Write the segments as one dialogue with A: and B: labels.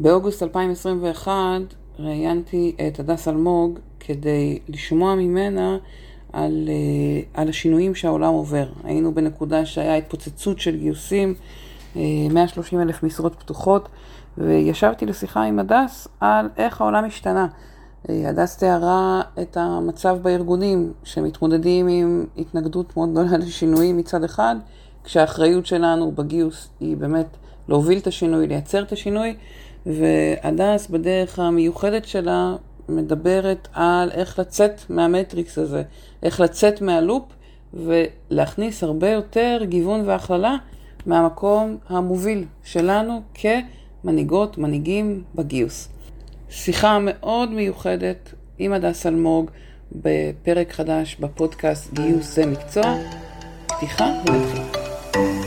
A: באוגוסט 2021 ראיינתי את הדס אלמוג כדי לשמוע ממנה על, אה, על השינויים שהעולם עובר. היינו בנקודה שהיה התפוצצות של גיוסים, 130 אה, אלף משרות פתוחות, וישבתי לשיחה עם הדס על איך העולם השתנה. אה, הדס תיארה את המצב בארגונים שמתמודדים עם התנגדות מאוד גדולה לשינויים מצד אחד, כשהאחריות שלנו בגיוס היא באמת להוביל את השינוי, לייצר את השינוי, והדס בדרך המיוחדת שלה מדברת על איך לצאת מהמטריקס הזה, איך לצאת מהלופ ולהכניס הרבה יותר גיוון והכללה מהמקום המוביל שלנו כמנהיגות, מנהיגים בגיוס. שיחה מאוד מיוחדת עם הדס אלמוג בפרק חדש בפודקאסט גיוס זה מקצוע. פתיחה ונתחיל.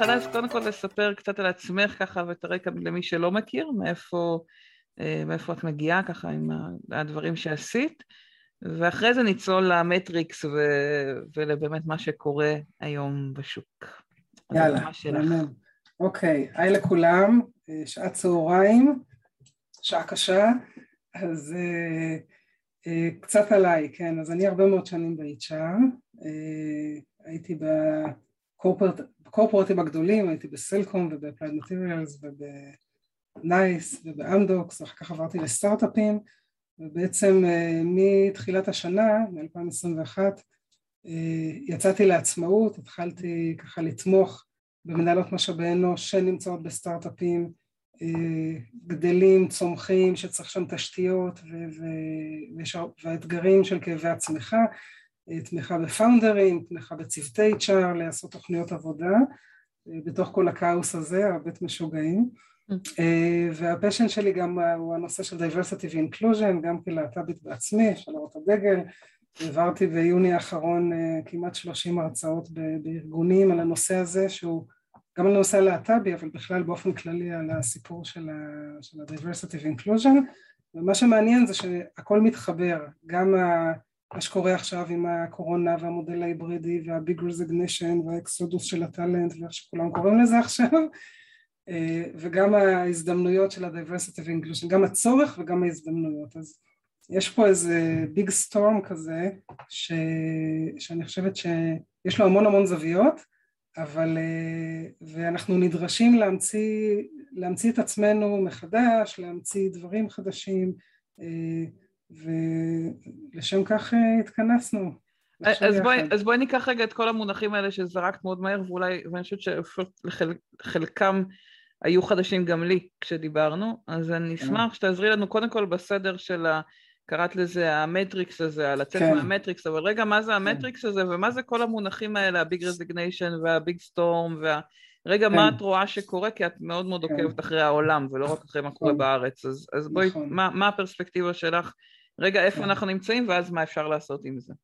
A: אותך חדש קודם כל לספר קצת על עצמך ככה ואת הרקע למי שלא מכיר, מאיפה, אה, מאיפה את מגיעה ככה עם הדברים שעשית, ואחרי זה נצלול למטריקס ו... ולבאמת מה שקורה היום בשוק.
B: יאללה, אמן. אוקיי, היי לכולם, אה, שעת צהריים, שעה קשה, אז uh, קצת עליי, כן, אז אני הרבה מאוד שנים ב-HR, הייתי ב corporate ים הגדולים, הייתי בסלקום ובאפלייד מטריאלס ובנייס ובאמדוקס, אחר כך עברתי לסטארט-אפים ובעצם אה, מתחילת השנה, מ-2021, אה, יצאתי לעצמאות, התחלתי ככה לתמוך במנהלות משאבי אנוש שנמצאות בסטארט-אפים אה, גדלים, צומחים, שצריך שם תשתיות והאתגרים של כאבי הצמיחה תמיכה בפאונדרים, תמיכה בצוותי HR, לעשות תוכניות עבודה בתוך כל הכאוס הזה, הבית משוגעים. אה, והפשן שלי גם הוא הנושא של diversity ו-inclusion, גם כלהט"בית בעצמי, אפשר לראות את הדגל, העברתי ביוני האחרון אה, כמעט 30 הרצאות בארגונים על הנושא הזה שהוא גם על הנושא הלהט"בי אבל בכלל באופן כללי על הסיפור של ה-diversity ו-inclusion ומה שמעניין זה שהכל מתחבר, גם ה... מה שקורה עכשיו עם הקורונה והמודל ההיברידי והביג רזגנישן והאקסודוס של הטאלנט ואיך שכולם קוראים לזה עכשיו אה, וגם ההזדמנויות של ה-diversity ו-inclusion, גם הצורך וגם ההזדמנויות. אז יש פה איזה ביג סטורם כזה ש... שאני חושבת שיש לו המון המון זוויות אבל אה, ואנחנו נדרשים להמציא, להמציא את עצמנו מחדש, להמציא דברים חדשים אה, ולשם כך אה, התכנסנו.
A: אז בואי, אז בואי ניקח רגע את כל המונחים האלה שזרקת מאוד מהר ואולי, ואני חושבת שחלקם היו חדשים גם לי כשדיברנו, אז אני כן. אשמח שתעזרי לנו קודם כל בסדר של ה... קראת לזה המטריקס הזה, לצאת כן. מהמטריקס, אבל רגע, מה זה המטריקס כן. הזה ומה זה כל המונחים האלה, ה big resignation וה big storm וה... רגע, כן. מה את רואה שקורה? כי את מאוד מאוד כן. עוקבת אחרי העולם ולא רק אחרי מה קורה נכון. בארץ, אז, אז בואי, נכון. מה, מה הפרספקטיבה שלך רגע, איפה. אנחנו נמצאים ואז מה אפשר לעשות עם זה.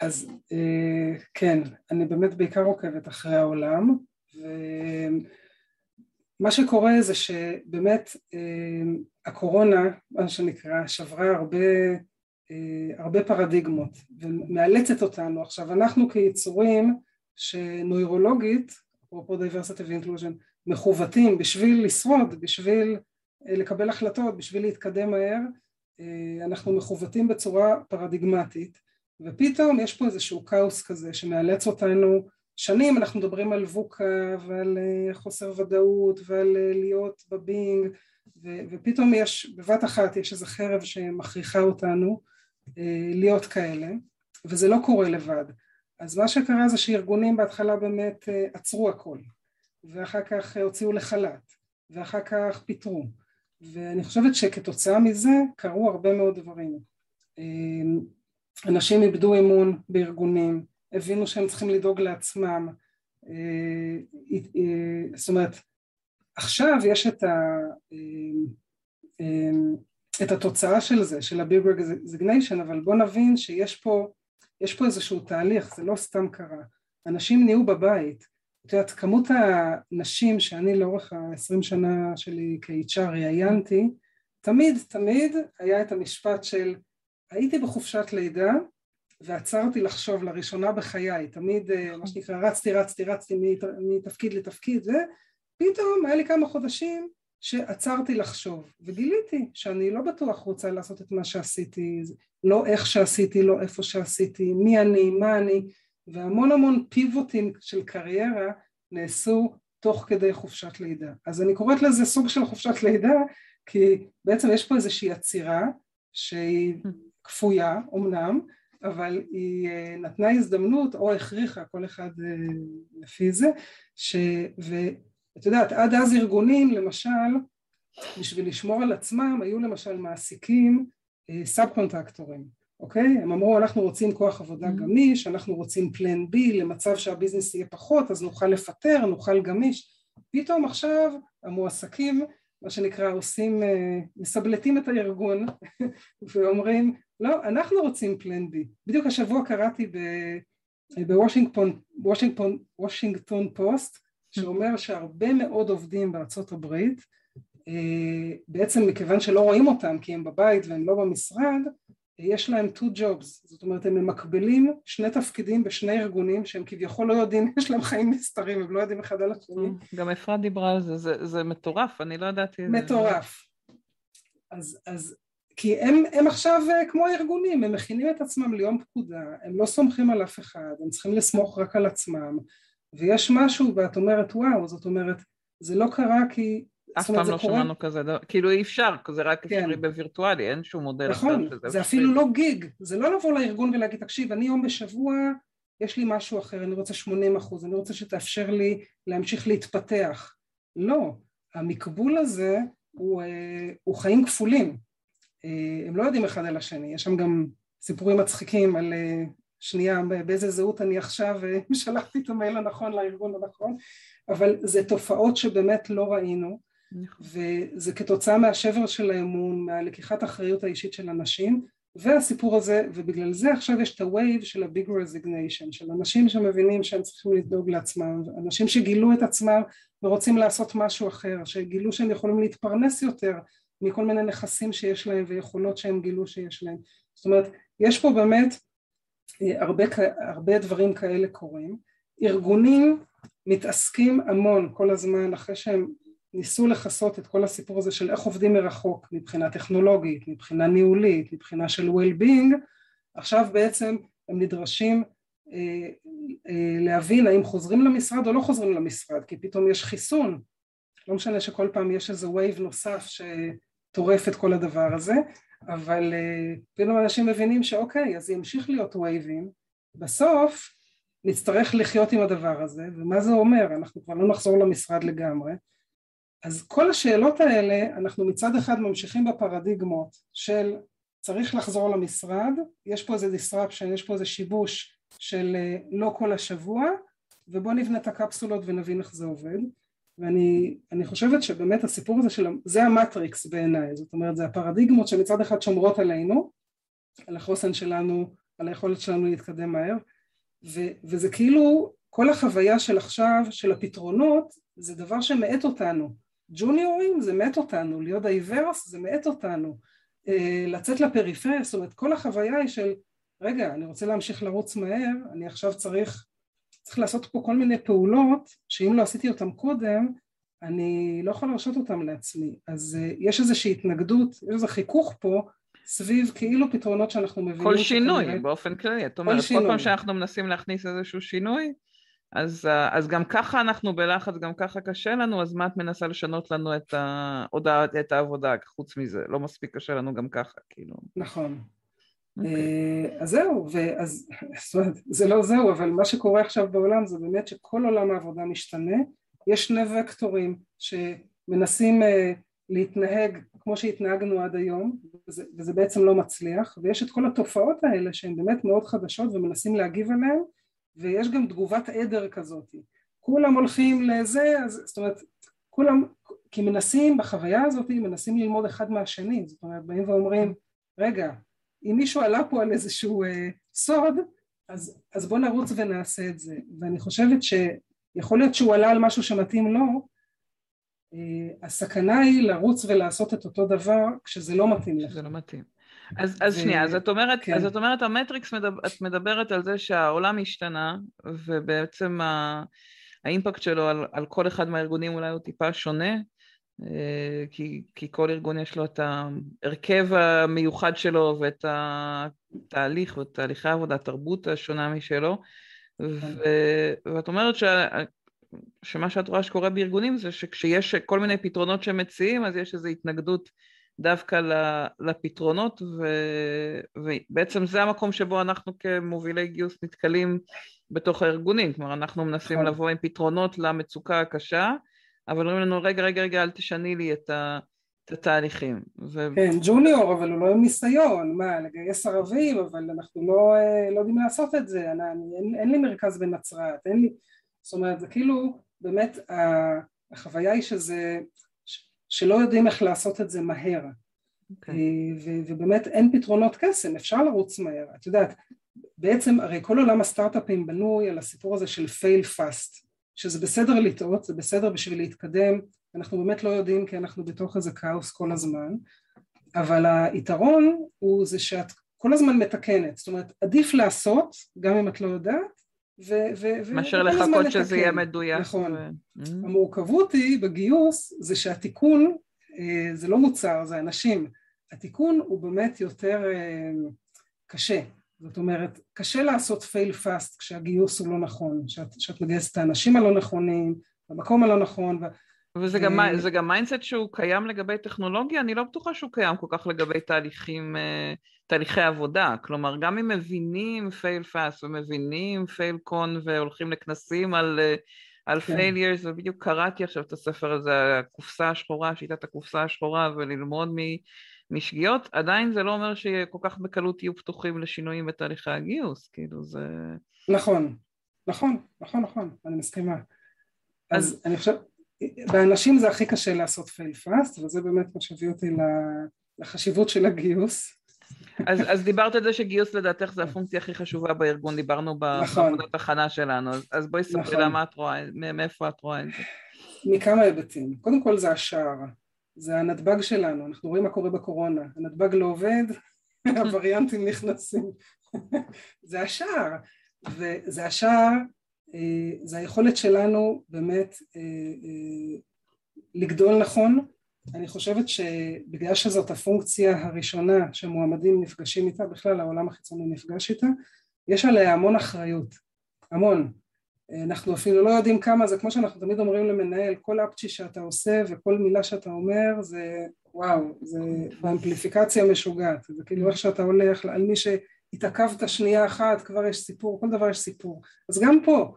B: אז אה, כן, אני באמת בעיקר עוקבת אחרי העולם, ומה שקורה זה שבאמת אה, הקורונה, מה שנקרא, שברה הרבה, אה, הרבה פרדיגמות ומאלצת אותנו. עכשיו אנחנו כיצורים שנוירולוגית, אפרופו diversity ו-inclusion, מכוותים בשביל לשרוד, בשביל לקבל החלטות, בשביל להתקדם מהר, אנחנו מכוותים בצורה פרדיגמטית ופתאום יש פה איזשהו כאוס כזה שמאלץ אותנו. שנים אנחנו מדברים על ווקה ועל אה, חוסר ודאות ועל אה, להיות בבינג ו- ופתאום יש בבת אחת יש איזה חרב שמכריחה אותנו להיות כאלה וזה לא קורה לבד. אז מה שקרה זה שארגונים בהתחלה באמת עצרו הכל ואחר כך הוציאו לחל"ת ואחר כך פיטרו ואני חושבת שכתוצאה מזה קרו הרבה מאוד דברים. אמ, אנשים איבדו אמון בארגונים, הבינו שהם צריכים לדאוג לעצמם, אה, אה, זאת אומרת עכשיו יש את, ה, אמ, אמ, את התוצאה של זה, של ה-Big Resignation, אבל בוא נבין שיש פה, פה איזשהו תהליך, זה לא סתם קרה. אנשים נהיו בבית, את יודעת, כמות הנשים שאני לאורך ה-20 שנה שלי כ-HR ראיינתי, תמיד תמיד היה את המשפט של הייתי בחופשת לידה ועצרתי לחשוב לראשונה בחיי, תמיד מה נכון. שנקרא רצתי רצתי רצתי מתפקיד לתפקיד, ופתאום היה לי כמה חודשים שעצרתי לחשוב וגיליתי שאני לא בטוח רוצה לעשות את מה שעשיתי, לא איך שעשיתי, לא איפה שעשיתי, מי אני, מה אני, והמון המון פיבוטים של קריירה נעשו תוך כדי חופשת לידה. אז אני קוראת לזה סוג של חופשת לידה כי בעצם יש פה איזושהי עצירה שהיא כפויה אמנם, אבל היא אה, נתנה הזדמנות או הכריחה כל אחד אה, לפי זה, ש... ואת יודעת עד אז ארגונים למשל בשביל לשמור על עצמם היו למשל מעסיקים sub contractor ים אוקיי? הם אמרו אנחנו רוצים כוח עבודה mm-hmm. גמיש, אנחנו רוצים plan B למצב שה business יהיה פחות אז נוכל לפטר, נוכל גמיש פתאום עכשיו המועסקים מה שנקרא עושים, אה, מסבלטים את הארגון ואומרים לא אנחנו רוצים פלן בי בדיוק השבוע קראתי בוושינגטון וושינגטון, וושינגטון פוסט שאומר שהרבה מאוד עובדים בארצות הברית אה, בעצם מכיוון שלא רואים אותם כי הם בבית והם לא במשרד יש להם two jobs, זאת אומרת הם ממקבלים שני תפקידים בשני ארגונים שהם כביכול לא יודעים, יש להם חיים נסתרים, הם לא יודעים אחד על השני.
A: גם אפרת דיברה על זה, זה, זה מטורף, אני לא ידעתי...
B: מטורף. אז, אז כי הם, הם עכשיו אה, כמו הארגונים, הם מכינים את עצמם ליום פקודה, הם לא סומכים על אף אחד, הם צריכים לסמוך רק על עצמם, ויש משהו ואת אומרת וואו, זאת אומרת, זה לא קרה כי
A: אף פעם לא שמענו כזה דבר, כאילו אי אפשר, זה רק כן. אפשרי בווירטואלי, אין שום מודל
B: נכון, אחר זה אפילו לא גיג, זה לא לבוא לארגון ולהגיד, תקשיב, אני יום בשבוע, יש לי משהו אחר, אני רוצה 80 אחוז, אני רוצה שתאפשר לי להמשיך להתפתח. לא, המקבול הזה הוא, אה, הוא חיים כפולים, אה, הם לא יודעים אחד על השני, יש שם גם סיפורים מצחיקים על אה, שנייה באיזה זהות אני עכשיו שלחתי את המייל הנכון לארגון הנכון, אבל זה תופעות שבאמת לא ראינו נכון. וזה כתוצאה מהשבר של האמון, מהלקיחת האחריות האישית של אנשים והסיפור הזה, ובגלל זה עכשיו יש את ה vibe של ה big resignation, של אנשים שמבינים שהם צריכים לדאוג לעצמם, אנשים שגילו את עצמם ורוצים לעשות משהו אחר, שגילו שהם יכולים להתפרנס יותר מכל מיני נכסים שיש להם ויכולות שהם גילו שיש להם. זאת אומרת, יש פה באמת אה, הרבה, הרבה דברים כאלה קורים. ארגונים מתעסקים המון כל הזמן אחרי שהם ניסו לכסות את כל הסיפור הזה של איך עובדים מרחוק מבחינה טכנולוגית, מבחינה ניהולית, מבחינה של well-being, עכשיו בעצם הם נדרשים אה, אה, להבין האם חוזרים למשרד או לא חוזרים למשרד, כי פתאום יש חיסון, לא משנה שכל פעם יש איזה wave נוסף שטורף את כל הדבר הזה, אבל אה, פתאום אנשים מבינים שאוקיי, אז ימשיך להיות וייבים, בסוף נצטרך לחיות עם הדבר הזה, ומה זה אומר? אנחנו כבר לא נחזור למשרד לגמרי, אז כל השאלות האלה אנחנו מצד אחד ממשיכים בפרדיגמות של צריך לחזור למשרד, יש פה איזה disruption, יש פה איזה שיבוש של אה, לא כל השבוע ובוא נבנה את הקפסולות ונבין איך זה עובד. ואני חושבת שבאמת הסיפור הזה של, זה המטריקס בעיניי, זאת אומרת זה הפרדיגמות שמצד אחד שומרות עלינו, על החוסן שלנו, על היכולת שלנו להתקדם מהר ו, וזה כאילו כל החוויה של עכשיו של הפתרונות זה דבר שמאט אותנו ג'וניורים זה מאט אותנו, להיות diverse זה מאט אותנו, אה, לצאת לפריפריה, זאת אומרת כל החוויה היא של רגע אני רוצה להמשיך לרוץ מהר, אני עכשיו צריך, צריך לעשות פה כל מיני פעולות שאם לא עשיתי אותן קודם אני לא יכול להרשות אותן לעצמי, אז אה, יש איזושהי התנגדות, יש איזה חיכוך פה סביב כאילו פתרונות שאנחנו מבינים.
A: כל שינוי שכנראה... באופן כללי, את אומרת, כל, כל פעם שאנחנו מנסים להכניס איזשהו שינוי, אז, אז גם ככה אנחנו בלחץ, גם ככה קשה לנו, אז מה את מנסה לשנות לנו את, ההודעה, את העבודה, חוץ מזה? לא מספיק קשה לנו גם ככה, כאילו.
B: נכון. Okay. אוקיי. אה, אז זהו, ואז, זאת אומרת, זה לא זהו, אבל מה שקורה עכשיו בעולם זה באמת שכל עולם העבודה משתנה, יש שני וקטורים שמנסים uh, להתנהג כמו שהתנהגנו עד היום, וזה, וזה בעצם לא מצליח, ויש את כל התופעות האלה שהן באמת מאוד חדשות ומנסים להגיב עליהן, ויש גם תגובת עדר כזאת, כולם הולכים לזה, אז, זאת אומרת, כולם, כי מנסים בחוויה הזאת, מנסים ללמוד אחד מהשני, זאת אומרת, באים ואומרים, רגע, אם מישהו עלה פה על איזשהו אה, סוד, אז, אז בוא נרוץ ונעשה את זה, ואני חושבת שיכול להיות שהוא עלה על משהו שמתאים לו, אה, הסכנה היא לרוץ ולעשות את אותו דבר כשזה לא מתאים לך.
A: זה לא מתאים.
C: אז, אז ו... שנייה, אז את אומרת, כן. אז את אומרת המטריקס, מדבר, את מדברת על זה שהעולם השתנה, ובעצם ה, האימפקט שלו על, על כל אחד מהארגונים אולי הוא טיפה שונה, אה, כי, כי כל ארגון יש לו את ההרכב המיוחד שלו ואת התהליך ואת תהליכי העבודה, התרבות השונה משלו, ו, כן. ואת אומרת שה, שמה שאת רואה שקורה בארגונים זה שכשיש כל מיני פתרונות שמציעים אז יש איזו התנגדות דווקא לפתרונות ו, ובעצם זה המקום שבו אנחנו כמובילי גיוס נתקלים בתוך הארגונים, כלומר אנחנו מנסים נכון. לבוא עם פתרונות למצוקה הקשה אבל אומרים לנו רגע רגע רגע אל תשני לי את, ה, את התהליכים.
B: ו... כן ג'וניור אבל הוא לא עם ניסיון, מה לגייס ערבים אבל אנחנו לא, אה, לא יודעים לעשות את זה, אני, אני, אין, אין לי מרכז בנצרת, אין לי, זאת אומרת זה כאילו באמת החוויה היא שזה שלא יודעים איך לעשות את זה מהר okay. אוקיי. אה, ובאמת אין פתרונות קסם, אפשר לרוץ מהר, את יודעת בעצם הרי כל עולם הסטארט-אפים בנוי על הסיפור הזה של fail fast שזה בסדר לטעות, זה בסדר בשביל להתקדם, אנחנו באמת לא יודעים כי אנחנו בתוך איזה כאוס כל הזמן, אבל היתרון הוא זה שאת כל הזמן מתקנת, זאת אומרת עדיף לעשות גם אם את לא יודעת
C: מאשר לחכות שזה יהיה מדויק.
B: נכון. ו... המורכבות היא בגיוס זה שהתיקון אה, זה לא מוצר, זה אנשים. התיקון הוא באמת יותר אה, קשה. זאת אומרת, קשה לעשות fail fast כשהגיוס הוא לא נכון, שאת, שאת מגייסת את האנשים הלא נכונים, במקום הלא נכון.
C: וזה גם, זה גם mindset שהוא קיים לגבי טכנולוגיה, אני לא בטוחה שהוא קיים כל כך לגבי תהליכים, אה, תהליכי עבודה. כלומר, גם אם מבינים fail fast ומבינים FailCon והולכים לכנסים על, אה, על כן, failures, ובדיוק קראתי עכשיו את הספר הזה, הקופסה השחורה, שיטת הקופסה השחורה, וללמוד מ... משגיאות, עדיין זה לא אומר שכל כך בקלות יהיו פתוחים לשינויים בתהליכי הגיוס, כאילו זה...
B: נכון, נכון, נכון, נכון, אני מסכימה. אז, אז אני חושב, באנשים זה הכי קשה לעשות פייל פאסט, וזה באמת מה שהביא אותי לחשיבות של הגיוס.
C: אז, אז דיברת על זה שגיוס לדעתך זה הפונקציה הכי חשובה בארגון, דיברנו נכון. בעבודת הכנה שלנו, אז, אז בואי ספרי נכון. למה את רואה, מאיפה את רואה את זה.
B: מכמה היבטים, קודם כל זה השער, זה הנתב"ג שלנו, אנחנו רואים מה קורה בקורונה, הנתב"ג לא עובד, הווריאנטים נכנסים, זה השער, וזה השער, זה היכולת שלנו באמת אה, אה, לגדול נכון, אני חושבת שבגלל שזאת הפונקציה הראשונה שמועמדים נפגשים איתה, בכלל העולם החיצוני נפגש איתה, יש עליה המון אחריות, המון, אנחנו אפילו לא יודעים כמה זה, כמו שאנחנו תמיד אומרים למנהל, כל אפצ'י שאתה עושה וכל מילה שאתה אומר זה וואו, זה באמפליפיקציה משוגעת, זה כאילו איך שאתה הולך, על מי שהתעכבת שנייה אחת כבר יש סיפור, כל דבר יש סיפור, אז גם פה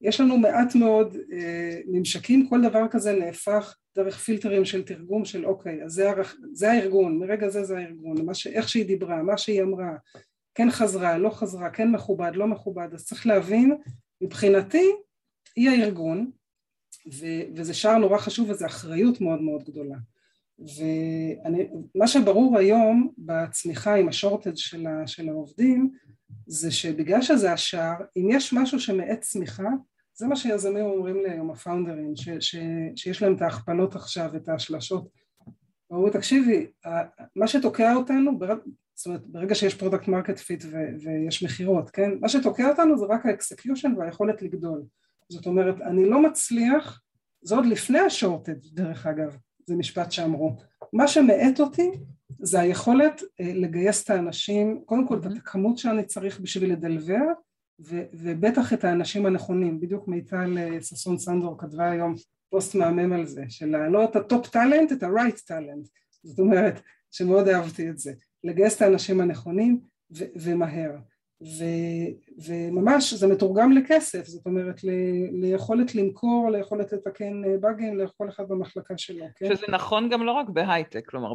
B: יש לנו מעט מאוד אה, ממשקים, כל דבר כזה נהפך דרך פילטרים של תרגום של אוקיי, אז זה, הרכ... זה הארגון, מרגע זה זה הארגון, ש... איך שהיא דיברה, מה שהיא אמרה, כן חזרה, לא חזרה, כן מכובד, לא מכובד, אז צריך להבין מבחינתי היא הארגון ו- וזה שער נורא חשוב וזו אחריות מאוד מאוד גדולה ומה שברור היום בצמיחה עם השורטד של, ה- של העובדים זה שבגלל שזה השער אם יש משהו שמאט צמיחה זה מה שיזמים אומרים לי היום הפאונדרים ש- ש- שיש להם את ההכפלות עכשיו את ההשלשות אומרים תקשיבי מה שתוקע אותנו זאת אומרת ברגע שיש product market fit ויש מכירות, כן? מה שתוקע אותנו זה רק ה execution והיכולת לגדול. זאת אומרת, אני לא מצליח, זה עוד לפני ה shortage דרך אגב, זה משפט שאמרו. מה שמאט אותי זה היכולת אה, לגייס את האנשים, קודם כל את הכמות שאני צריך בשביל ל deliver, ו- ובטח את האנשים הנכונים. בדיוק מיטל אה, ששון סנדור כתבה היום פוסט מהמם על זה, של לא את ה top talent, את ה-right talent. זאת אומרת, שמאוד אהבתי את זה. לגייס את האנשים הנכונים ו- ומהר ו- וממש זה מתורגם לכסף זאת אומרת ל- ליכולת למכור ליכולת לתקן אה, באגים לכל אחד במחלקה שלו
C: כן? שזה נכון גם לא רק בהייטק כלומר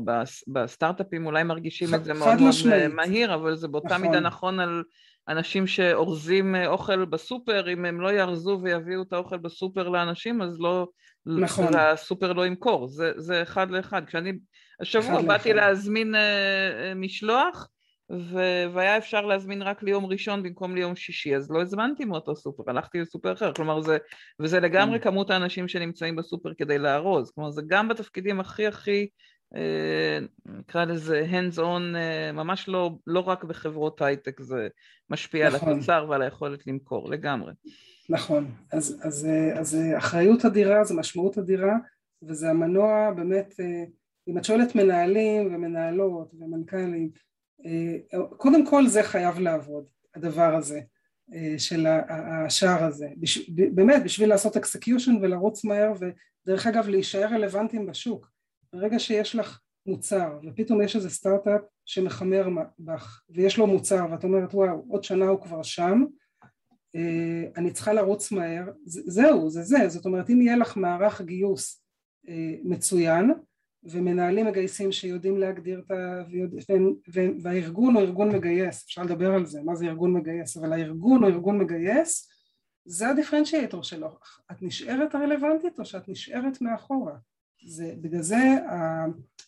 C: בסטארט-אפים אולי מרגישים ח- את זה מאוד מאוד אה, מהיר אבל זה באותה נכון. מידה נכון על אנשים שאורזים אה, אוכל בסופר אם הם לא יארזו ויביאו את האוכל בסופר לאנשים אז לא נכון. הסופר לא ימכור זה, זה אחד לאחד כשאני השבוע באתי להזמין uh, משלוח ו- והיה אפשר להזמין רק ליום ראשון במקום ליום שישי, אז לא הזמנתי מאותו סופר, הלכתי לסופר אחר, כלומר זה, וזה לגמרי mm. כמות האנשים שנמצאים בסופר כדי לארוז, כלומר זה גם בתפקידים הכי הכי נקרא לזה hands on, ממש לא, לא רק בחברות הייטק, זה משפיע נכון. על התוצר ועל היכולת למכור, לגמרי.
B: נכון, אז, אז, אז אחריות אדירה, זו משמעות אדירה, וזה המנוע באמת, אם את שואלת מנהלים ומנהלות ומנכ"לים, קודם כל זה חייב לעבוד, הדבר הזה. אה, של השער הזה, באמת בשביל לעשות execution ולרוץ מהר ודרך אגב להישאר רלוונטיים בשוק. ברגע שיש לך מוצר ופתאום יש איזה סטארט-אפ שמתחרה בך ויש לו מוצר ואת אומרת וואו עוד שנה הוא כבר שם אה, אני צריכה לרוץ מהר. זהו זה זה. זאת אומרת אם יהיה לך מערך גיוס אה, מצוין ומנהלים מגייסים שיודעים להגדיר את ה... והארגון הוא ארגון מגייס, אפשר לדבר על זה, מה זה ארגון מגייס, אבל הארגון הוא ארגון מגייס, זה הדיפרנציאטור שלו, את נשארת הרלוונטית או שאת נשארת מאחורה, זה, בגלל זה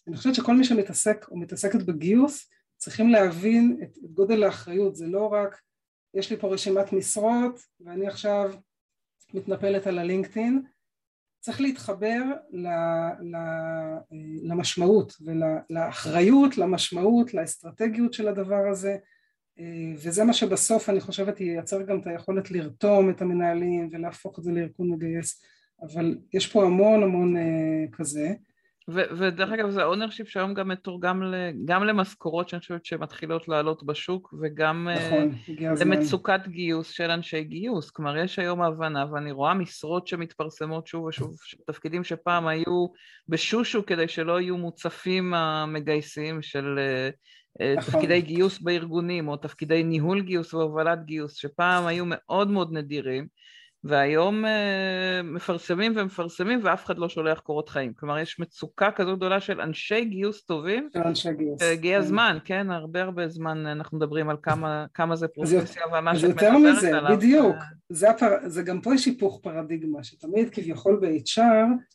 B: אני חושבת שכל מי שמתעסק או מתעסקת בגיוס צריכים להבין את, את גודל האחריות, זה לא רק יש לי פה רשימת משרות ואני עכשיו מתנפלת על הלינקדאין צריך להתחבר למשמעות ולאחריות, למשמעות, לאסטרטגיות של הדבר הזה וזה מה שבסוף אני חושבת ייצר גם את היכולת לרתום את המנהלים ולהפוך את זה לארגון מגייס אבל יש פה המון המון אה, כזה
C: ו- ודרך אגב זה ownership שהיום גם מתורגם גם למשכורות שאני חושבת שמתחילות לעלות בשוק וגם
B: אה, נכון,
C: אה, למצוקת גיוס של אנשי גיוס, כלומר יש היום הבנה ואני רואה משרות שמתפרסמות שוב ושוב, תפקידים שפעם היו בשושו כדי שלא יהיו מוצפים המגייסים של אה, נכון. תפקידי גיוס בארגונים או תפקידי ניהול גיוס והובלת גיוס שפעם היו מאוד מאוד נדירים והיום אה, מפרסמים ומפרסמים ואף אחד לא שולח קורות חיים. כלומר, יש מצוקה כזו גדולה של אנשי גיוס טובים.
B: של אנשי גיוס.
C: הגיע כן. הזמן, כן? הרבה הרבה זמן אנחנו מדברים על כמה, כמה זה פרופסיה ומה
B: שאת מדברת עליו. זה יותר מזה, בדיוק. זה, הפר... זה גם פה יש היפוך פרדיגמה, שתמיד כביכול ב-HR,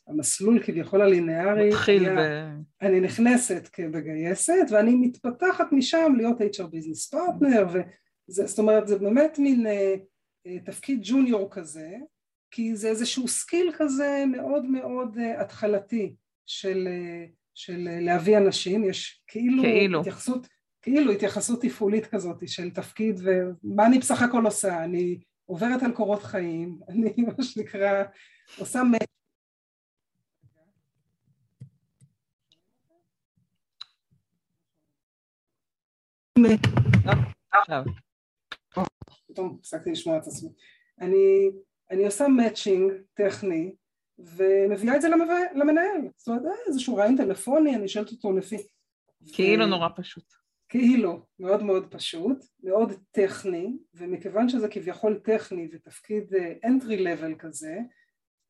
B: המסלול כביכול הלינארי,
C: מתחיל היה,
B: ב... אני נכנסת כמגייסת ואני מתפתחת משם להיות HR business partner, זאת אומרת, זה באמת מין... אה, תפקיד junior כזה, כי זה איזשהו skill כזה מאוד מאוד אה, התחלתי של, אה, של להביא אנשים, יש כאילו, כאילו. התייחסות, כאילו התייחסות תפעולית כזאת של תפקיד ומה אני בסך הכל עושה, אני עוברת על קורות חיים, אני מה שנקרא עושה מ... עכשיו פתאום הפסקתי לשמוע את עצמי. אני, אני עושה מאצ'ינג טכני ומביאה את זה למנהל. זאת אומרת, אה, איזשהו רעיון טלפוני, אני שואלת אותו לפי...
C: כאילו ו... נורא פשוט.
B: כאילו, מאוד מאוד פשוט, מאוד טכני, ומכיוון שזה כביכול טכני ותפקיד אה, entry level כזה,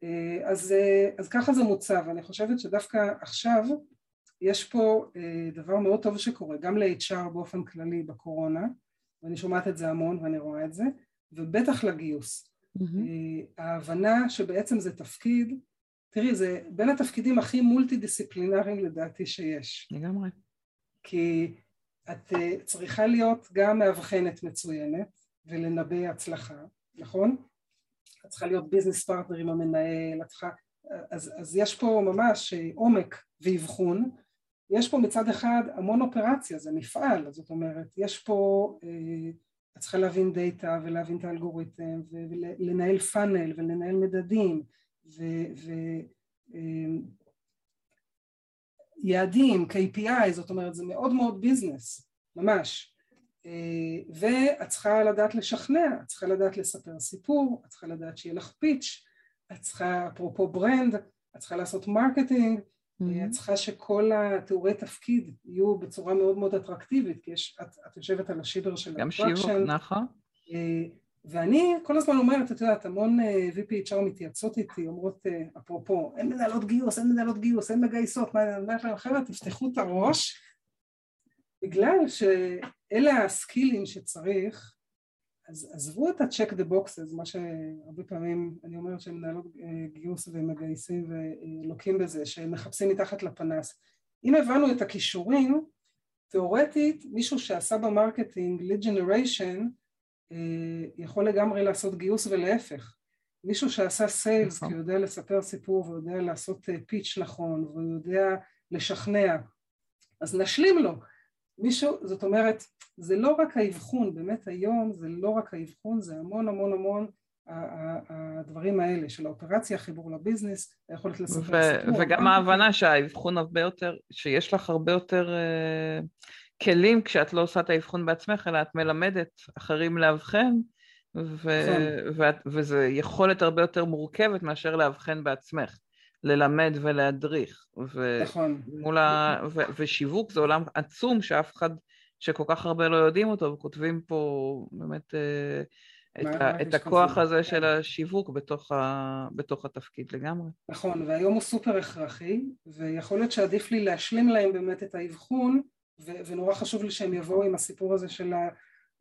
B: אה, אז, אז ככה זה מוצב. אני חושבת שדווקא עכשיו יש פה דבר מאוד טוב שקורה, גם ל-HR באופן כללי בקורונה, ואני שומעת את זה המון ואני רואה את זה, ובטח לגיוס. אהמ. ההבנה שבעצם זה תפקיד, תראי, זה בין התפקידים הכי מולטי-דיסציפלינריים לדעתי שיש.
C: לגמרי.
B: כי את אה, צריכה להיות גם מאבחנת מצוינת ולנבא הצלחה, נכון? את צריכה להיות business partner עם המנהל, את צריכה... אז, אז יש פה ממש אה, עומק ואבחון, יש פה מצד אחד המון אופרציה, זה מפעל, זאת אומרת, יש פה, אה, את צריכה להבין דאטה ולהבין את האלגוריתם ולנהל funnel ולנהל מדדים ויעדים, אה, KPI, זאת אומרת זה מאוד מאוד business, ממש. אה, ואת צריכה לדעת לשכנע, את צריכה לדעת לספר סיפור, את צריכה לדעת שיהיה לך pitch, את צריכה, אפרופו brand, את צריכה לעשות marketing, Mm-hmm. את צריכה שכל התיאורי תפקיד יהיו בצורה מאוד מאוד אטרקטיבית, כי יש, את, את יושבת על השיבר של
C: גם שיווק, נכון.
B: אה, ואני כל הזמן אומרת, את יודעת, המון אה, VPHR מתייעצות איתי, אומרות, אה, אפרופו, אין מנהלות גיוס, אין מנהלות גיוס, אין מגייסות, מה אני אומרת להם, חבר'ה, תפתחו את הראש, בגלל שאלה הסקילים שצריך, אז עזבו את ה-check the boxes, מה שהרבה פעמים אני אומרת שהם מנהלות אה, גיוס ומגייסים ולוקים בזה, שהם מחפשים מתחת לפנס. אם הבנו את הכישורים, תאורטית מישהו שעשה ב marketing lead generation אה, יכול לגמרי לעשות גיוס ולהפך. מישהו שעשה sales נכון. כי הוא יודע לספר סיפור ויודע לעשות pitch אה, נכון והוא יודע לשכנע, אז נשלים לו. מישהו, זאת אומרת, זה לא רק האבחון, באמת היום זה לא רק האבחון, זה המון המון המון הדברים האלה של האופרציה, חיבור ל business, היכולת לספר סיפור.
A: וגם ההבנה שהאבחון הרבה יותר, שיש לך הרבה יותר uh, כלים כשאת לא עושה את האבחון בעצמך, אלא את מלמדת אחרים לאבחן, ו- נכון. וזה יכולת הרבה יותר מורכבת מאשר לאבחן בעצמך. ללמד ולהדריך. ו- נכון. ה- ו- ושיווק זה עולם עצום שאף אחד, שכל כך הרבה לא יודעים אותו, וכותבים פה באמת אה, את, ה- את הכוח הזה כן. של השיווק בתוך, ה- בתוך התפקיד לגמרי.
B: נכון, והיום הוא סופר הכרחי, ויכול להיות שעדיף לי להשלים להם באמת את האבחון, ו- ונורא חשוב לי שהם יבואו עם הסיפור הזה של ה...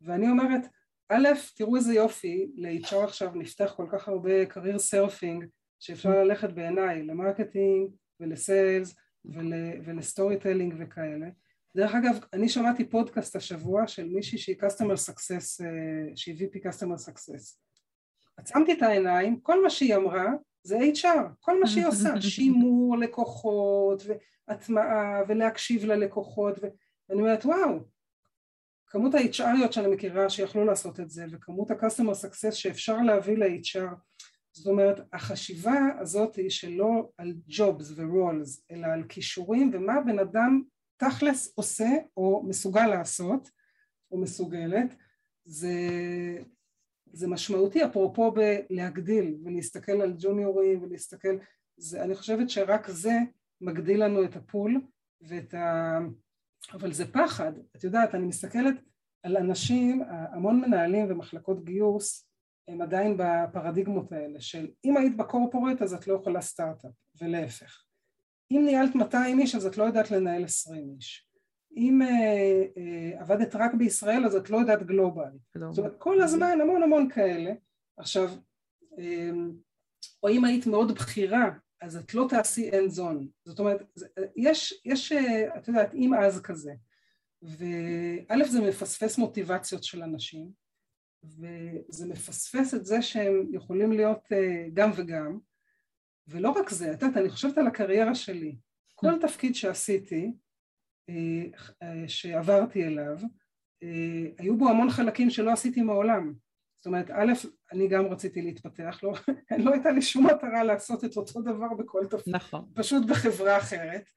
B: ואני אומרת, א', תראו איזה יופי, ל-HR עכשיו נפתח כל כך הרבה career surfing, שאפשר ללכת בעיניי ל marketing ול sales ול, ול storytelling וכאלה. דרך אגב, אני שמעתי פודקאסט השבוע של מישהי שהיא customer success, אה, שהיא VP customer success. עצמתי את העיניים, כל מה שהיא אמרה זה HR, כל מה שהיא עושה, שימור לקוחות והטמעה ולהקשיב ללקוחות ואני אומרת וואו, כמות ה-HRיות שאני מכירה שיכלו לעשות את זה וכמות ה-customer success שאפשר להביא ל-HR זאת אומרת החשיבה הזאת היא שלא על ג'ובס ורולס אלא על כישורים ומה בן אדם תכלס עושה או מסוגל לעשות או מסוגלת זה, זה משמעותי. אפרופו בלהגדיל ולהסתכל על ג'וניורים ולהסתכל זה, אני חושבת שרק זה מגדיל לנו את הפול ואת ה... אבל זה פחד, את יודעת אני מסתכלת על אנשים, המון מנהלים ומחלקות גיוס הם עדיין בפרדיגמות האלה של אם היית בקורפורט אז את לא יכולה סטארט-אפ ולהפך. אם ניהלת 200 איש אז את לא יודעת לנהל 20 איש אם אה, אה, עבדת רק בישראל אז את לא יודעת גלובל זאת אומרת כל הזמן המון המון כאלה. עכשיו אה, או אם היית מאוד בכירה אז את לא תעשי end zone. זאת אומרת יש, יש אה, את יודעת אם אז כזה. וא' זה מפספס מוטיבציות של אנשים וזה מפספס את זה שהם יכולים להיות אה, גם וגם ולא רק זה, את יודעת, אני חושבת על הקריירה שלי כל תפקיד שעשיתי, אה, אה, שעברתי אליו, היו בו המון חלקים שלא עשיתי מעולם זאת אומרת, א', אני גם רציתי להתפתח, לא, לא הייתה לי שום מטרה לעשות את אותו דבר בכל תפקיד, נכון. פשוט בחברה אחרת,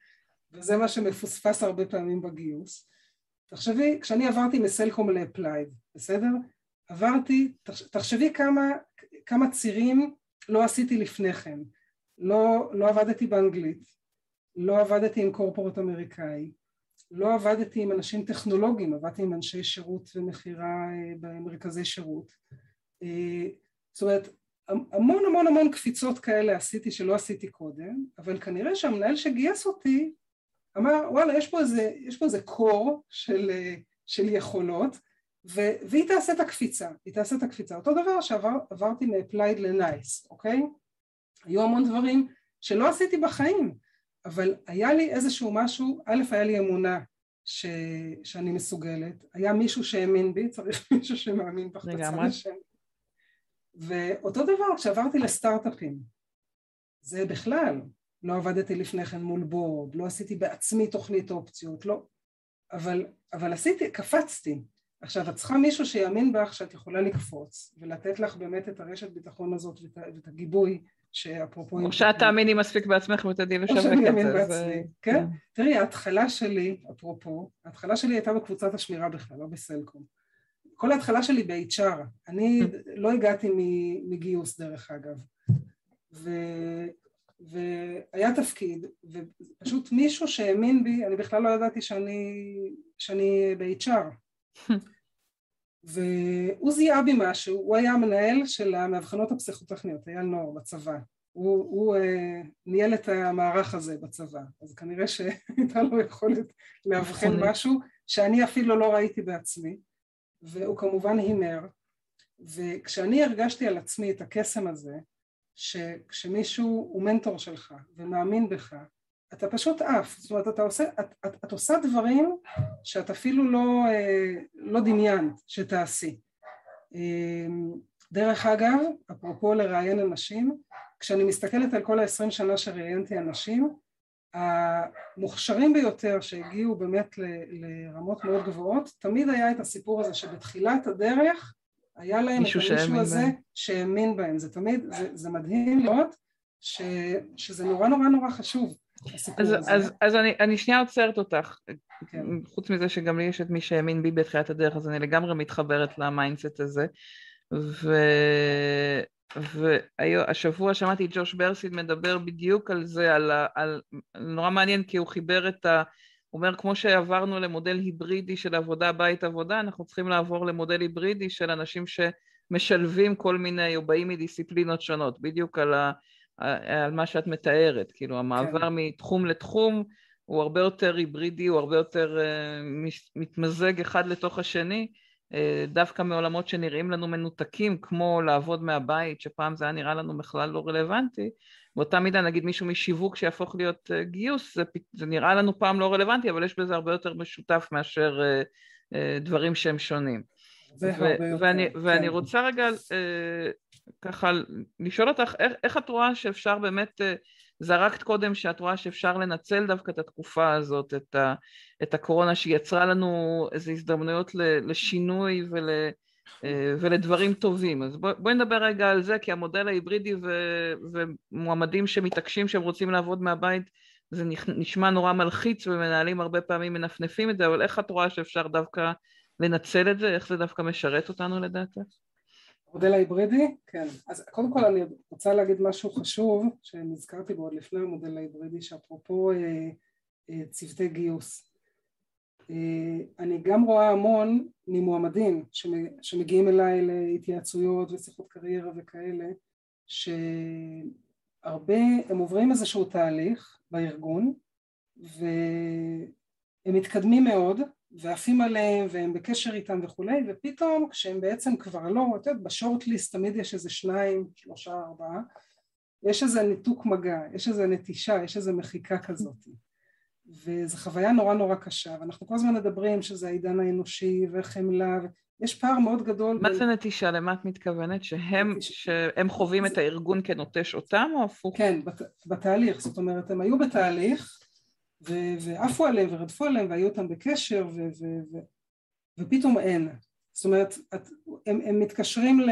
B: וזה מה שמפוספס הרבה פעמים בגיוס. תחשבי, כשאני עברתי מסלקום לאפלייד, בסדר? עברתי, תחשבי כמה, כמה צירים לא עשיתי לפני כן, לא, לא עבדתי באנגלית, לא עבדתי עם corporate אמריקאי, לא עבדתי עם אנשים טכנולוגיים, עבדתי עם אנשי שירות ומכירה אה, במרכזי שירות. אה, זאת אומרת, המון המון המון קפיצות כאלה עשיתי שלא עשיתי קודם, אבל כנראה שהמנהל שגייס אותי אמר וואלה יש פה איזה, יש פה איזה core של, אה, של יכולות ו- והיא תעשה את הקפיצה, היא תעשה את הקפיצה. אותו דבר שעברתי מ Applied ל NICE, אוקיי? היו המון דברים שלא עשיתי בחיים, אבל היה לי איזשהו משהו, א', היה לי אמונה ש... שאני מסוגלת, היה מישהו שהאמין בי, צריך מישהו שמאמין בך בצד השם. ואותו דבר כשעברתי לסטארט-אפים, זה בכלל, לא עבדתי לפני כן מול בורד, לא עשיתי בעצמי תוכנית אופציות, לא, אבל, אבל עשיתי, קפצתי, עכשיו את צריכה מישהו שיאמין בך שאת יכולה לקפוץ ולתת לך באמת את הרשת ביטחון הזאת ואת, ואת הגיבוי שאפרופו...
A: או שאת תאמיני מספיק בעצמך ותדעי לשווק את
B: זה. או שאני אאמין בעצמי, כן? כן. תראי ההתחלה שלי, אפרופו, ההתחלה שלי הייתה בקבוצת השמירה בכלל, לא בסלקום. כל ההתחלה שלי ב-HR, אני לא הגעתי מגיוס דרך אגב. ו... והיה תפקיד, ופשוט מישהו שהאמין בי, אני בכלל לא ידעתי שאני, שאני ב-HR. והוא זיהה בי משהו, הוא היה המנהל של המאבחנות הפסיכוטכניות, היה נוער בצבא, הוא, הוא uh, ניהל את המערך הזה בצבא, אז כנראה שהייתה לו יכולת לאבחן משהו שאני אפילו לא ראיתי בעצמי, והוא כמובן הימר, וכשאני הרגשתי על עצמי את הקסם הזה, שכשמישהו הוא מנטור שלך ומאמין בך אתה פשוט עף, זאת אומרת אתה עושה, את, את, את עושה דברים שאת אפילו לא, אה, לא דמיינת שתעשי. אמ, דרך אגב, אפרופו לראיין אנשים, כשאני מסתכלת על כל ה-20 שנה שראיינתי אנשים, המוכשרים ביותר שהגיעו באמת לרמות מאוד גבוהות, תמיד היה את הסיפור הזה שבתחילת הדרך היה להם את המישהו הזה בהם. שהאמין בהם, זה תמיד, זה, זה מדהים לראות ש, שזה נורא נורא נורא חשוב.
C: אז, אז, אז אני, אני שנייה עוצרת אותך, כן. חוץ מזה שגם לי יש את מי שהאמין בי בתחילת הדרך, אז אני לגמרי מתחברת ל mindset הזה, ו... והשבוע שמעתי את ג'וש ברסין מדבר בדיוק על זה, על, על, נורא מעניין כי הוא חיבר את ה... הוא אומר כמו שעברנו למודל היברידי של עבודה בית עבודה, אנחנו צריכים לעבור למודל היברידי של אנשים שמשלבים כל מיני או באים מדיסציפלינות שונות, בדיוק על, ה, על מה שאת מתארת, כאילו המעבר כן. מתחום לתחום הוא הרבה יותר היברידי, הוא הרבה יותר uh, מתמזג אחד לתוך השני, אה, דווקא מעולמות שנראים לנו מנותקים, כמו לעבוד מהבית, שפעם זה היה נראה לנו בכלל לא רלוונטי, באותה מידה נגיד מישהו משיווק שיהפוך להיות אה, גיוס, זה, זה נראה לנו פעם לא רלוונטי, אבל יש בזה הרבה יותר משותף מאשר אה, דברים שהם שונים. ואני, כן. ואני רוצה רגע ככה לשאול אותך, איך, איך את רואה שאפשר באמת זרקת קודם שאת רואה שאפשר לנצל דווקא את התקופה הזאת, את, ה, את הקורונה שיצרה לנו איזה הזדמנויות לשינוי ול, אה, ולדברים טובים. אז בואי בוא נדבר רגע על זה, כי המודל ההיברידי ו, ומועמדים שמתעקשים שהם רוצים לעבוד מהבית, זה נשמע נורא מלחיץ ומנהלים הרבה פעמים מנפנפים את זה, אבל איך את רואה שאפשר דווקא לנצל את זה? איך זה דווקא משרת אותנו לדעתך?
B: המודל ההיברידי? כן. אז קודם כל אני רוצה להגיד משהו חשוב שנזכרתי בו עוד לפני המודל ההיברידי שאפרופו אה, אה, צוותי גיוס. אה, אני גם רואה המון ממועמדים שמגיעים אליי להתייעצויות ושיחות קריירה וכאלה שהרבה הם עוברים איזשהו תהליך בארגון והם מתקדמים מאוד ועפים עליהם והם בקשר איתם וכולי ופתאום כשהם בעצם כבר לא, את יודעת בשורט ליסט תמיד יש איזה שניים, שלושה, ארבעה יש איזה ניתוק מגע, יש איזה נטישה, יש איזה מחיקה כזאת וזו חוויה נורא נורא קשה ואנחנו כל הזמן מדברים שזה העידן האנושי וחמלה יש פער מאוד גדול
C: מה בין... זה נטישה? למה את מתכוונת? שהם, שהם חווים זה... את הארגון כנוטש אותם או הפוך?
B: כן, בת... בתהליך, זאת אומרת הם היו בתהליך ועפו עליהם ורדפו עליהם והיו אותם בקשר ו, ו, ו, ופתאום אין. זאת אומרת, את, הם, הם מתקשרים ל,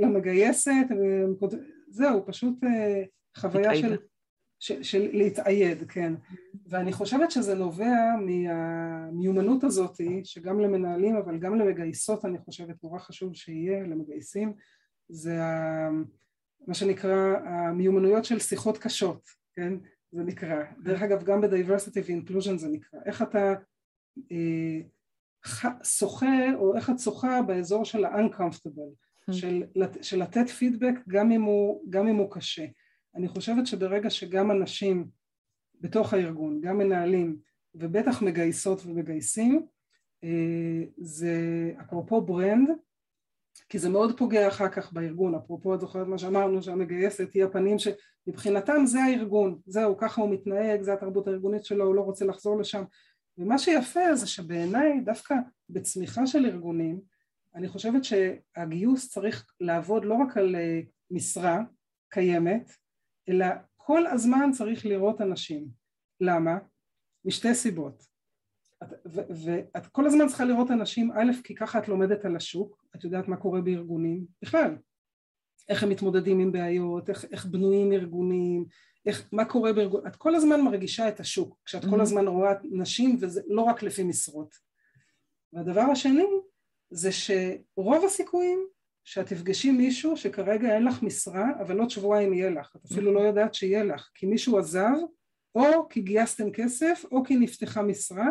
B: למגייסת, הם, זהו, פשוט אה, חוויה של, של, של להתאייד, כן. ואני חושבת שזה נובע מהמיומנות הזאת, שגם למנהלים אבל גם למגייסות אני חושבת נורא חשוב שיהיה, למגייסים, זה ה, מה שנקרא המיומנויות של שיחות קשות, כן? זה נקרא. דרך אגב גם ב-diversity ו-inclusion זה נקרא. איך אתה אה, שוחה או איך את שוחה באזור של ה-uncomfortable, hmm. של, של לתת פידבק גם אם, הוא, גם אם הוא קשה. אני חושבת שברגע שגם אנשים בתוך הארגון, גם מנהלים ובטח מגייסות ומגייסים, אה, זה אפרופו ברנד, כי זה מאוד פוגע אחר כך בארגון, אפרופו את זוכרת מה שאמרנו שהמגייסת היא הפנים שמבחינתם זה הארגון, זהו ככה הוא מתנהג, זה התרבות הארגונית שלו, הוא לא רוצה לחזור לשם. ומה שיפה זה שבעיניי דווקא בצמיחה של ארגונים אני חושבת שהגיוס צריך לעבוד לא רק על אה, משרה קיימת אלא כל הזמן צריך לראות אנשים, למה? משתי סיבות. ואת כל הזמן צריכה לראות אנשים, א', כי ככה את לומדת על השוק, את יודעת מה קורה בארגונים, בכלל, איך הם מתמודדים עם בעיות, איך, איך בנויים ארגונים, איך, מה קורה בארגון, את כל הזמן מרגישה את השוק, כשאת mm-hmm. כל הזמן רואה נשים וזה לא רק לפי משרות. והדבר השני זה שרוב הסיכויים שאת תפגשי מישהו שכרגע אין לך משרה אבל עוד שבועיים יהיה לך, את אפילו mm-hmm. לא יודעת שיהיה לך, כי מישהו עזב או כי גייסתם כסף או כי נפתחה משרה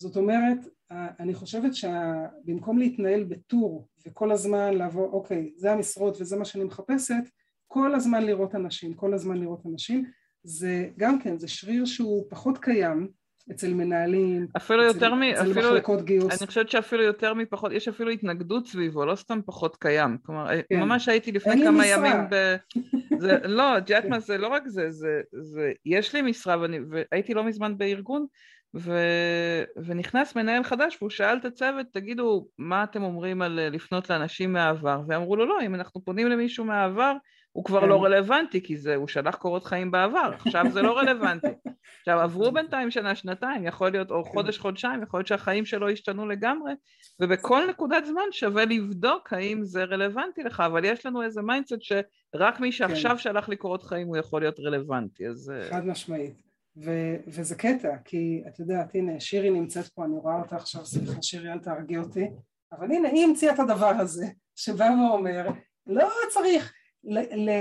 B: זאת אומרת, אני חושבת שבמקום להתנהל בטור וכל הזמן לעבור, אוקיי, זה המשרות וזה מה שאני מחפשת, כל הזמן לראות אנשים, כל הזמן לראות אנשים, זה גם כן, זה שריר שהוא פחות קיים אצל מנהלים,
C: אפילו אצל, יותר מ...
B: אצל אפילו, מחלקות גיוס.
C: אני חושבת שאפילו יותר מפחות, יש אפילו התנגדות סביבו, לא סתם פחות קיים. כלומר, כן. ממש הייתי לפני כמה ימים ב... זה, לא, את יודעת מה, זה לא רק זה, זה, זה, יש לי משרה ואני, והייתי לא מזמן בארגון, ו... ונכנס מנהל חדש והוא שאל את הצוות, תגידו, מה אתם אומרים על אה, לפנות לאנשים מהעבר? ואמרו לו, לא, אם אנחנו פונים למישהו מהעבר, הוא כבר לא כן. רלוונטי, כי זה, הוא שלח קורות חיים בעבר, עכשיו זה לא רלוונטי. עכשיו עברו בינתיים שנה שנתיים יכול להיות או כן. חודש חודשיים יכול להיות שהחיים שלו השתנו לגמרי ובכל נקודת זמן שווה לבדוק האם זה רלוונטי לך אבל יש לנו איזה mindset שרק מי שעכשיו כן. שלח לי קורות חיים הוא יכול להיות רלוונטי אז
B: אה, חד משמעית ו- וזה קטע כי את יודעת הנה שירי נמצאת פה אני רואה אותה עכשיו סליחה שירי אל תהרגי אותי אבל הנה היא המציאה את הדבר הזה שבא ואומר לא צריך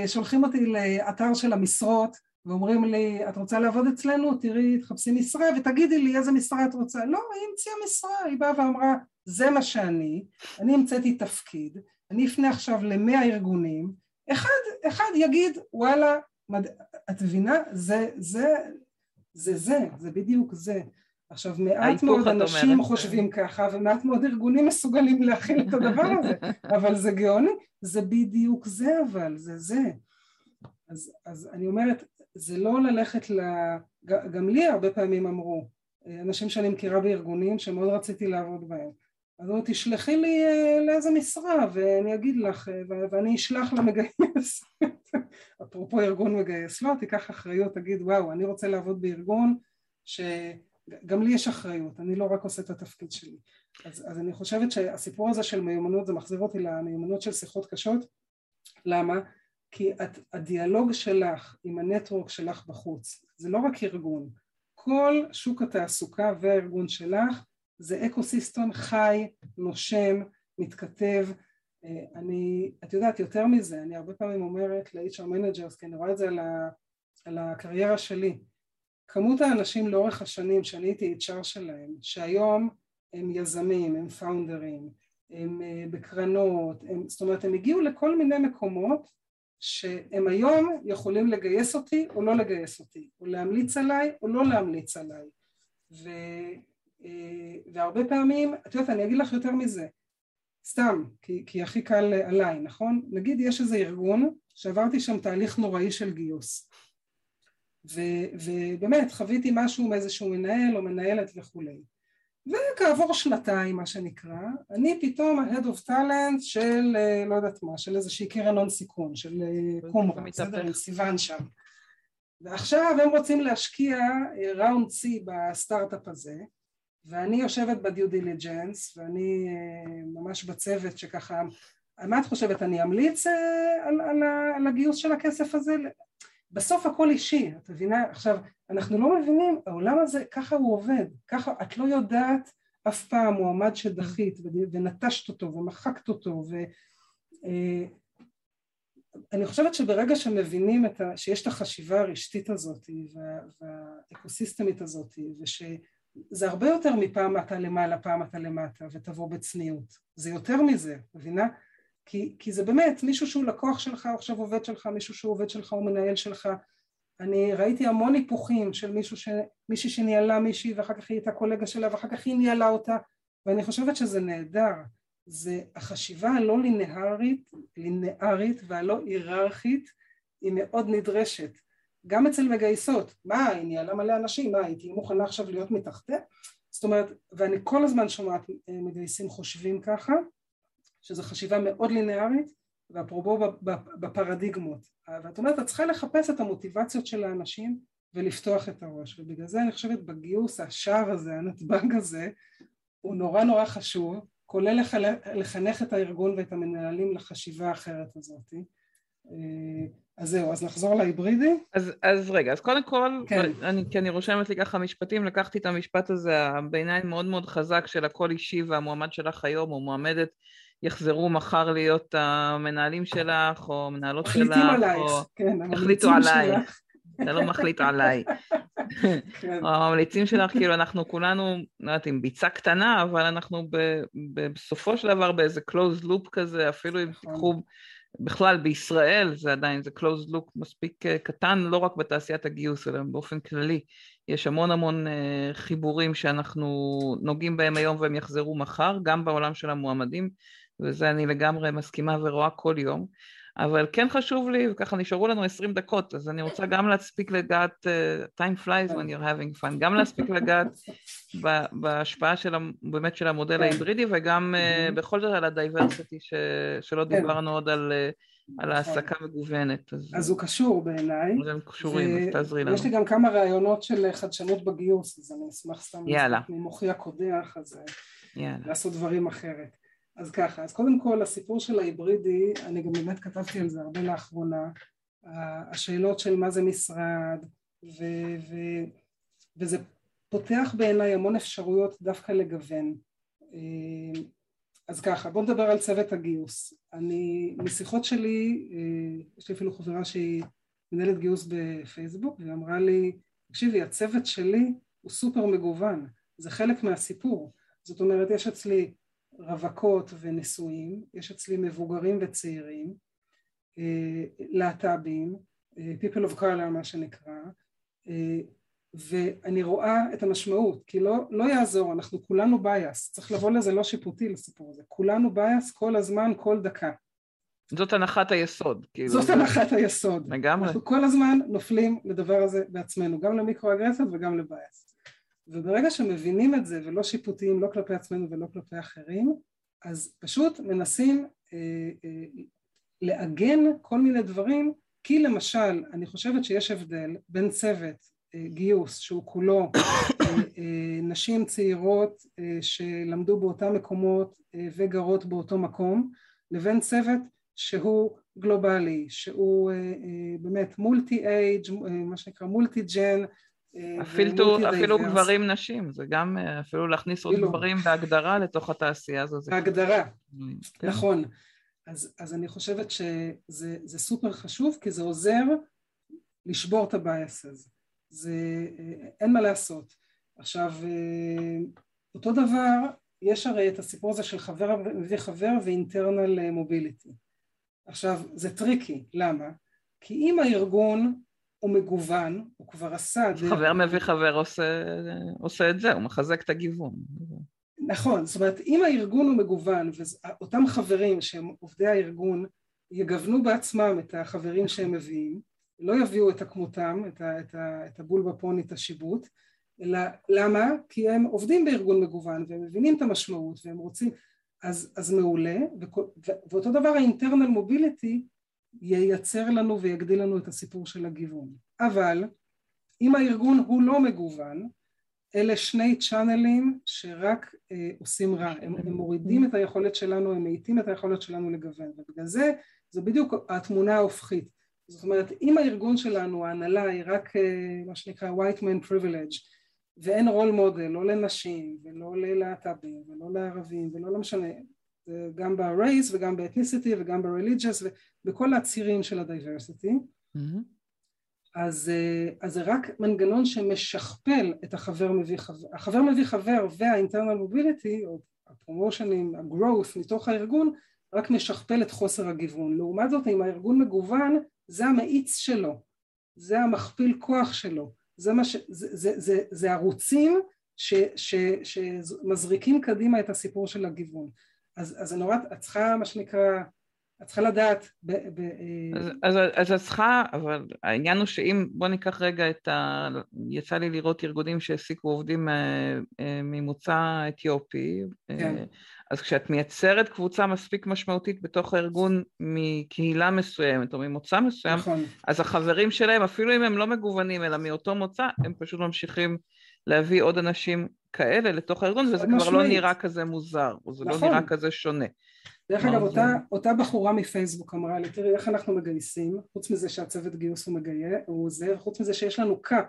B: שולחים אותי לאתר של המשרות ואומרים לי, את רוצה לעבוד אצלנו? תראי, תחפשי משרה ותגידי לי איזה משרה את רוצה. לא, היא המציאה משרה, היא באה ואמרה, זה מה שאני, אני המצאתי תפקיד, אני אפנה עכשיו למאה ארגונים, אחד, אחד יגיד, וואלה, מד... את מבינה? זה, זה, זה זה, זה בדיוק זה. עכשיו מעט מאוד אנשים אומרת. חושבים ככה ומעט מאוד ארגונים מסוגלים להכיל את הדבר הזה אבל זה גאוני, זה בדיוק זה אבל, זה זה אז, אז אני אומרת זה לא ללכת ל... גם לי הרבה פעמים אמרו, אנשים שאני מכירה בארגונים שמאוד רציתי לעבוד בהם, אז אמרו תשלחי לי אה, לאיזה משרה ואני אגיד לך אה, ואני אשלח למגייס. אפרופו ארגון מגייס. לא תיקח אחריות תגיד וואו אני רוצה לעבוד בארגון שגם לי יש אחריות אני לא רק עושה את התפקיד שלי. אז, אז אני חושבת שהסיפור הזה של מיומנות זה מחזיר אותי למיומנות של שיחות קשות. למה? כי את, הדיאלוג שלך עם ה network שלך בחוץ זה לא רק ארגון, כל שוק התעסוקה והארגון שלך זה ecosystem חי, נושם, מתכתב אה, אני, את יודעת יותר מזה, אני הרבה פעמים אומרת ל-HR managers כי אני רואה את זה על, ה, על הקריירה שלי כמות האנשים לאורך השנים שאני הייתי HR שלהם שהיום הם יזמים, הם פאונדרים, הם אה, בקרנות, הם, זאת אומרת הם הגיעו לכל מיני מקומות שהם היום יכולים לגייס אותי או לא לגייס אותי, או להמליץ עליי או לא להמליץ עליי. אה, והרבה פעמים, את יודעת, אני אגיד לך יותר מזה, סתם, כי, כי הכי קל עליי, נכון? נגיד יש איזה ארגון שעברתי שם תהליך נוראי של גיוס. ו, ובאמת חוויתי משהו מאיזשהו מנהל או מנהלת וכולי. וכעבור שנתיים מה שנקרא, אני פתאום ה-Head of Talent של אה, לא יודעת מה, של איזושהי קרן הון סיכון, של אה, Qumra, בסדר? עם סיוון שם. ועכשיו הם רוצים להשקיע round C בסטארט-אפ הזה, ואני יושבת ב due diligence, ואני ממש בצוות שככה, מה את חושבת, אני אמליץ על, על, על הגיוס של הכסף הזה? בסוף הכל אישי, את מבינה? עכשיו, אנחנו לא מבינים, העולם הזה, ככה הוא עובד, ככה, את לא יודעת אף פעם מועמד שדחית ונטשת אותו ומחקת אותו ו... אה, אני חושבת שברגע שמבינים ה, שיש את החשיבה הרשתית הזאת וה, והאקוסיסטמית הזאת ושזה הרבה יותר מפעם אתה למעלה פעם אתה למטה ותבוא בצניעות. זה יותר מזה מבינה? כי, כי זה באמת מישהו שהוא לקוח שלך עכשיו עובד שלך מישהו שהוא עובד שלך או מנהל שלך. אני ראיתי המון היפוכים של מישהו ש... מישהי שניהלה מישהי ואחר כך היא הייתה קולגה שלה ואחר כך היא ניהלה אותה. ואני חושבת שזה נהדר. זה החשיבה הלא לינארית, לינארית והלא היררכית היא מאוד נדרשת גם אצל מגייסות, מה היא ניהלה מלא אנשים, מה היא תהיה מוכנה עכשיו להיות מתחתיה? זאת אומרת, ואני כל הזמן שומעת אה, מגייסים חושבים ככה שזו חשיבה מאוד לינארית ואפרופו בפרדיגמות. ואת אומרת את צריכה לחפש את המוטיבציות של האנשים ולפתוח את הראש ובגלל זה אני חושבת בגיוס השער הזה הנתב"ג הזה הוא נורא נורא חשוב כולל לחנך את הארגון ואת המנהלים לחשיבה האחרת הזאת. אה, אז זהו, אז נחזור להיברידי?
C: אז, אז רגע, אז קודם כל, כן. אני, כי אני רושמת לי ככה משפטים, לקחתי את המשפט הזה, בעיניי מאוד מאוד חזק של הכל אישי והמועמד שלך היום, או מועמדת יחזרו מחר להיות המנהלים שלך, או מנהלות שלך,
B: מחליטים עלייך, כן,
C: החליטו עלייך, אתה לא מחליט עליי. כן. או הממליצים שלך, כאילו אנחנו כולנו, לא יודעת אם ביצה קטנה, אבל אנחנו בסופו של דבר באיזה closed loop כזה, אפילו אם נכון. תיקחו בכלל בישראל זה עדיין, זה closed loop מספיק אה, קטן, לא רק בתעשיית הגיוס, אלא באופן כללי. יש המון המון אה, חיבורים שאנחנו נוגעים בהם היום והם יחזרו מחר, גם בעולם של המועמדים, וזה אני לגמרי מסכימה ורואה כל יום. אבל כן חשוב לי, וככה נשארו לנו 20 דקות, אז אני רוצה גם להספיק לגעת, uh, time flies when you're having fun, גם להספיק לגעת בהשפעה של, באמת של המודל כן. ההיברידי, וגם uh, בכל זאת על הדייברסיטי, שלא כן. דיברנו עוד על uh, על העסקה מגוונת.
B: אז, אז הוא קשור בעיניי.
C: הם קשורים, אז תעזרי לנו.
B: יש לי גם כמה רעיונות של חדשנות בגיוס, אז אני אשמח סתם
C: יאללה.
B: ממוחי הקודח, אז
C: יאללה.
B: לעשות דברים אחרת. אז ככה, אז קודם כל הסיפור של ההיברידי, אני גם באמת כתבתי על זה הרבה לאחרונה, השאלות של מה זה משרד, ו, ו, וזה פותח בעיניי המון אפשרויות דווקא לגוון. אה, אז ככה, בואו נדבר על צוות הגיוס. אני, משיחות שלי, אה, יש לי אפילו חברה שהיא מנהלת גיוס בפייסבוק, והיא אמרה לי, תקשיבי, הצוות שלי הוא סופר מגוון, זה חלק מהסיפור. זאת אומרת, יש אצלי רווקות ונשואים, יש אצלי מבוגרים וצעירים, אה, להט"בים, people of color מה שנקרא, ואני רואה את המשמעות, כי לא, לא יעזור, אנחנו כולנו biased, צריך לבוא לזה לא שיפוטי לסיפור הזה, כולנו biased כל הזמן, כל דקה.
C: זאת הנחת היסוד.
B: כאילו זאת זה... הנחת היסוד.
C: לגמרי.
B: אנחנו כל הזמן נופלים לדבר הזה בעצמנו, גם למיקרו-אגרסיות וגם לבייס. וברגע שמבינים את זה ולא שיפוטיים, לא כלפי עצמנו ולא כלפי אחרים, אז פשוט מנסים אה, אה, לעגן כל מיני דברים, כי למשל, אני חושבת שיש הבדל בין צוות גיוס שהוא כולו אה, אה, נשים צעירות אה, שלמדו באותם מקומות וגרות באותו מקום לבין צוות שהוא גלובלי, שהוא באמת multi age, מה שנקרא multi gen
C: אפילו, אפילו גברים נשים, זה גם אפילו להכניס עוד גברים בהגדרה לתוך התעשייה הזו.
B: בהגדרה, כן. נכון. אז, אז אני חושבת שזה סופר חשוב כי זה עוזר לשבור את ה bias הזה. זה אין מה לעשות. עכשיו אותו דבר יש הרי את הסיפור הזה של חבר מביא חבר ו internal mobility. עכשיו זה טריקי, למה? כי אם הארגון הוא מגוון, הוא כבר עשה...
C: חבר מביא חבר עושה, עושה את זה, הוא מחזק את הגיוון.
B: נכון, זאת אומרת אם הארגון הוא מגוון ואותם חברים שהם עובדי הארגון יגוונו בעצמם את החברים שהם מביאים לא יביאו את הכמותם, את, ה, את, ה, את הבול בפוני, את השיבוט, אלא למה? כי הם עובדים בארגון מגוון והם מבינים את המשמעות והם רוצים, אז, אז מעולה, וכל, ואותו דבר האינטרנל מוביליטי ייצר לנו ויגדיל לנו את הסיפור של הגיוון. אבל אם הארגון הוא לא מגוון, אלה שני צ'אנלים שרק אה, עושים רע, הם, הם מורידים את היכולת שלנו, הם מאיטים את היכולת שלנו לגוון, ובגלל זה זו בדיוק התמונה ההופכית. זאת אומרת אם הארגון שלנו ההנהלה היא רק אה, מה שנקרא white man privilege ואין רול מודל לא לנשים ולא ללהט"בים ולא לערבים ולא לא משנה גם ב-race וגם ב-ethnicity וגם ב-religious ובכל הצירים של ה-diversity mm-hmm. אז, אה, אז זה רק מנגנון שמשכפל את החבר מביא חבר, החבר מביא חבר וה-internal mobility או הפרומושנים, ה-growth מתוך הארגון רק משכפל את חוסר הגיוון. לעומת זאת אם הארגון מגוון זה המאיץ שלו, זה המכפיל כוח שלו, זה, ש... זה, זה, זה, זה ערוצים ש, ש, שמזריקים קדימה את הסיפור של הגיוון. אז, אז נורא, את צריכה מה שנקרא, את צריכה לדעת. ב, ב,
C: אז, אז, אז את צריכה, אבל העניין הוא שאם, בוא ניקח רגע את ה... יצא לי לראות ארגונים שהעסיקו עובדים אה, אה, ממוצא אתיופי. כן. אה, אז כשאת מייצרת קבוצה מספיק משמעותית בתוך הארגון מקהילה מסוימת או ממוצא מסוים, נכון. אז החברים שלהם, אפילו אם הם לא מגוונים אלא מאותו מוצא, הם פשוט ממשיכים להביא עוד אנשים כאלה לתוך הארגון, וזה כבר לא משמעית. לא נראה כזה מוזר, או זה לא נכון. לא נראה כזה שונה.
B: דרך אגב, אותה, אותה בחורה מפייסבוק אמרה לי, תראי איך אנחנו מגייסים, חוץ מזה שהצוות גיוס הוא מגייר, הוא עוזר, חוץ מזה שיש לנו קאפ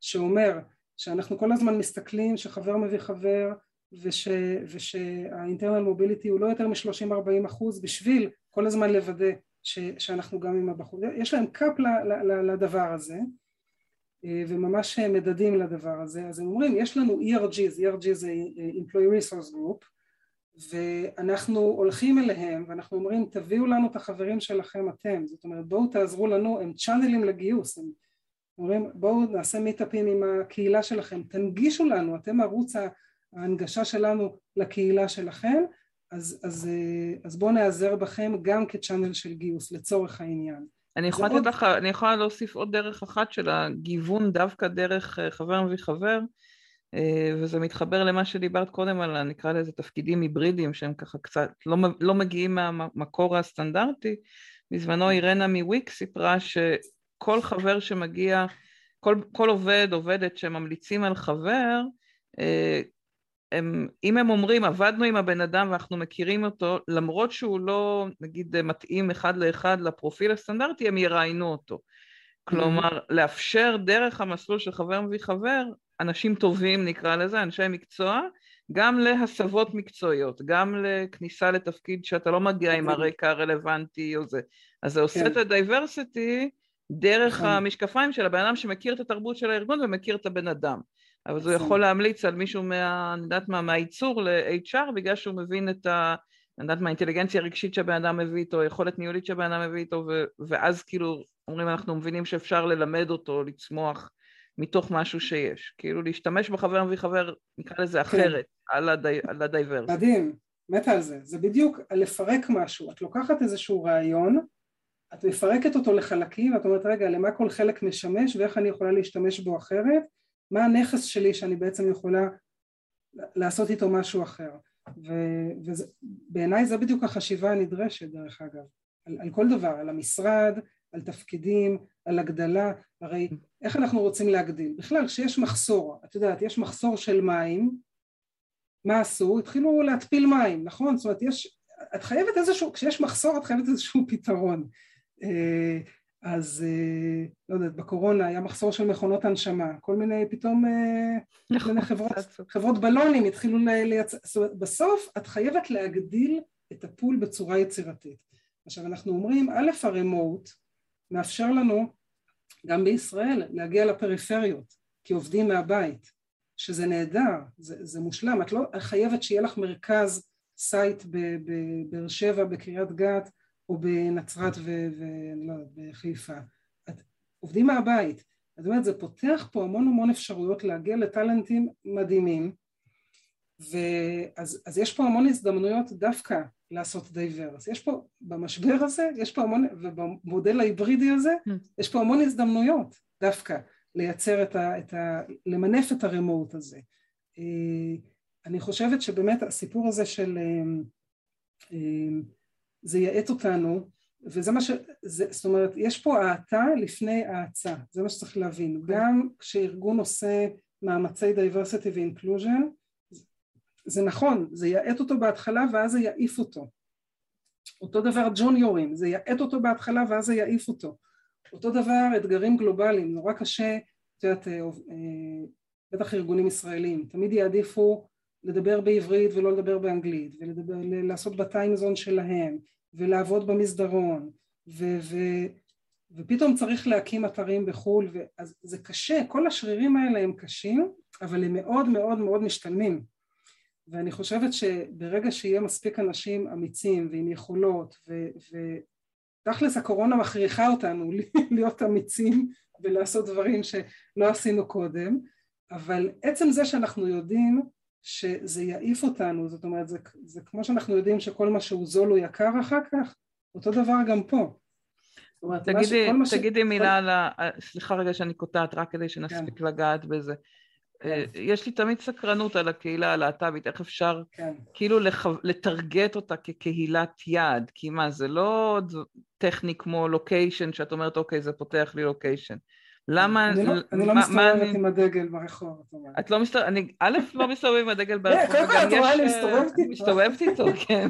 B: שאומר שאנחנו כל הזמן מסתכלים שחבר מביא חבר, וש, ושהאינטרנל מוביליטי הוא לא יותר מ-30-40 אחוז בשביל כל הזמן לוודא ש, שאנחנו גם עם הבחור, יש להם קאפ ל, ל, ל, לדבר הזה וממש מדדים לדבר הזה, אז הם אומרים יש לנו ERGs, ERG זה Employee Resource Group ואנחנו הולכים אליהם ואנחנו אומרים תביאו לנו את החברים שלכם אתם, זאת אומרת בואו תעזרו לנו, הם צ'אנלים לגיוס, הם אומרים בואו נעשה מיטאפים עם הקהילה שלכם, תנגישו לנו, אתם ערוץ ההנגשה שלנו לקהילה שלכם, אז, אז, אז בואו נעזר בכם גם כצ'אנל של גיוס לצורך העניין.
C: אני יכולה, עוד... לך, אני יכולה להוסיף עוד דרך אחת של הגיוון דווקא דרך אה, חבר מביא חבר, אה, וזה מתחבר למה שדיברת קודם על נקרא לזה תפקידים היברידיים שהם ככה קצת לא, לא מגיעים מהמקור הסטנדרטי, בזמנו אירנה מוויק סיפרה שכל חבר שמגיע, כל, כל עובד, עובדת שממליצים על חבר, אה, הם, אם הם אומרים עבדנו עם הבן אדם ואנחנו מכירים אותו, למרות שהוא לא נגיד מתאים אחד לאחד לפרופיל הסטנדרטי, הם יראיינו אותו. כלומר, לאפשר דרך המסלול של חבר מביא חבר, אנשים טובים נקרא לזה, אנשי מקצוע, גם להסבות מקצועיות, גם לכניסה לתפקיד שאתה לא מגיע עם. הרקע הרלוונטי או זה. אז זה עושה כן. את ה diversity דרך נכון. המשקפיים של הבן אדם שמכיר את התרבות של הארגון ומכיר את הבן אדם. אבל הוא יכול להמליץ על מישהו מה... אני יודעת מה, מהייצור ל-HR בגלל שהוא מבין את ה... אני יודעת מה, האינטליגנציה הרגשית שהבן אדם מביא איתו, יכולת ניהולית שהבן אדם מביא איתו, ו... ואז כאילו אומרים אנחנו מבינים שאפשר ללמד אותו, לצמוח מתוך משהו שיש. כאילו להשתמש בחבר מביא חבר, נקרא לזה כן. אחרת, כן. על, הדי... על ה diverse.
B: מדהים, מתה על זה. זה בדיוק לפרק משהו. את לוקחת איזשהו רעיון, את מפרקת אותו לחלקים, ואת אומרת רגע, למה כל חלק משמש ואיך אני יכולה להשתמש בו אחרת, מה הנכס שלי שאני בעצם יכולה לעשות איתו משהו אחר. ובעיניי זה בדיוק החשיבה הנדרשת דרך אגב, על, על כל דבר, על המשרד, על תפקידים, על הגדלה, הרי איך אנחנו רוצים להגדיל? בכלל כשיש מחסור, את יודעת יש מחסור של מים, מה עשו? התחילו להתפיל מים, נכון? זאת אומרת יש, את חייבת איזשהו, כשיש מחסור את חייבת איזשהו פתרון אה, אז אה, לא יודעת, בקורונה היה מחסור של מכונות הנשמה, כל מיני פתאום, אה, כל מיני חברות, חברות בלונים התחילו לייצר, זאת אומרת בסוף את חייבת להגדיל את הפול בצורה יצירתית. עכשיו אנחנו אומרים, א' הרמוט מאפשר לנו גם בישראל להגיע לפריפריות כעובדים מהבית, שזה נהדר, זה, זה מושלם, את לא חייבת שיהיה לך מרכז site בבאר שבע, בקריית גת, או בנצרת ולא יודעת, בחיפה. את, עובדים מהבית. זאת אומרת, זה פותח פה המון המון אפשרויות להגיע לטאלנטים מדהימים, ואז אז יש פה המון הזדמנויות דווקא לעשות diverse. יש פה, במשבר הזה, יש פה המון, ובמודל ההיברידי הזה, mm. יש פה המון הזדמנויות דווקא לייצר את ה... את ה למנף את הרמוט הזה. אה, אני חושבת שבאמת הסיפור הזה של אה, אה, זה יעט אותנו, וזה מה ש... זה, זאת אומרת, יש פה האטה לפני האצה, זה מה שצריך להבין. Okay. אוקיי. גם כשארגון עושה מאמצי diversity ו-inclusion, זה נכון, זה יעט אותו בהתחלה ואז זה יעיף אותו. אותו דבר ג'וניורים, זה יעט אותו בהתחלה ואז זה יעיף אותו. אותו דבר אתגרים גלובליים, נורא קשה, את יודעת, אה, אה, בטח ארגונים ישראלים, תמיד יעדיפו לדבר בעברית ולא לדבר באנגלית, ולעשות בטיימזון שלהם, ולעבוד במסדרון, ו, ו, ופתאום צריך להקים אתרים בחו"ל, אז זה קשה, כל השרירים האלה הם קשים, אבל הם מאוד מאוד מאוד משתלמים. ואני חושבת שברגע שיהיה מספיק אנשים אמיצים ועם יכולות, ותכלס הקורונה מכריחה אותנו להיות אמיצים ולעשות דברים שלא עשינו קודם, אבל עצם זה שאנחנו יודעים שזה יעיף אותנו, זאת אומרת זה, זה כמו שאנחנו יודעים שכל מה שהוא זול הוא יקר אחר כך, אותו דבר גם פה.
C: אומרת, תגידי, ש... תגידי מילה על ה... סליחה רגע שאני קוטעת, רק כדי שנספיק כן. לגעת בזה. כן. אה, יש לי תמיד סקרנות על הקהילה הלהט"בית, איך אפשר כן. כאילו לח... לטרגט אותה כקהילת יעד, כי מה, זה לא טכני כמו לוקיישן, שאת אומרת, אוקיי, זה פותח לי לוקיישן.
B: למה... אני לא, אני לא מסתובבת עם הדגל ברחוב, את אומרת.
C: את לא מסתובבת, אני א', לא מסתובבת עם הדגל ברחוב,
B: קודם כל את רואה, אני
C: מסתובבת איתו. מסתובבת איתו, כן.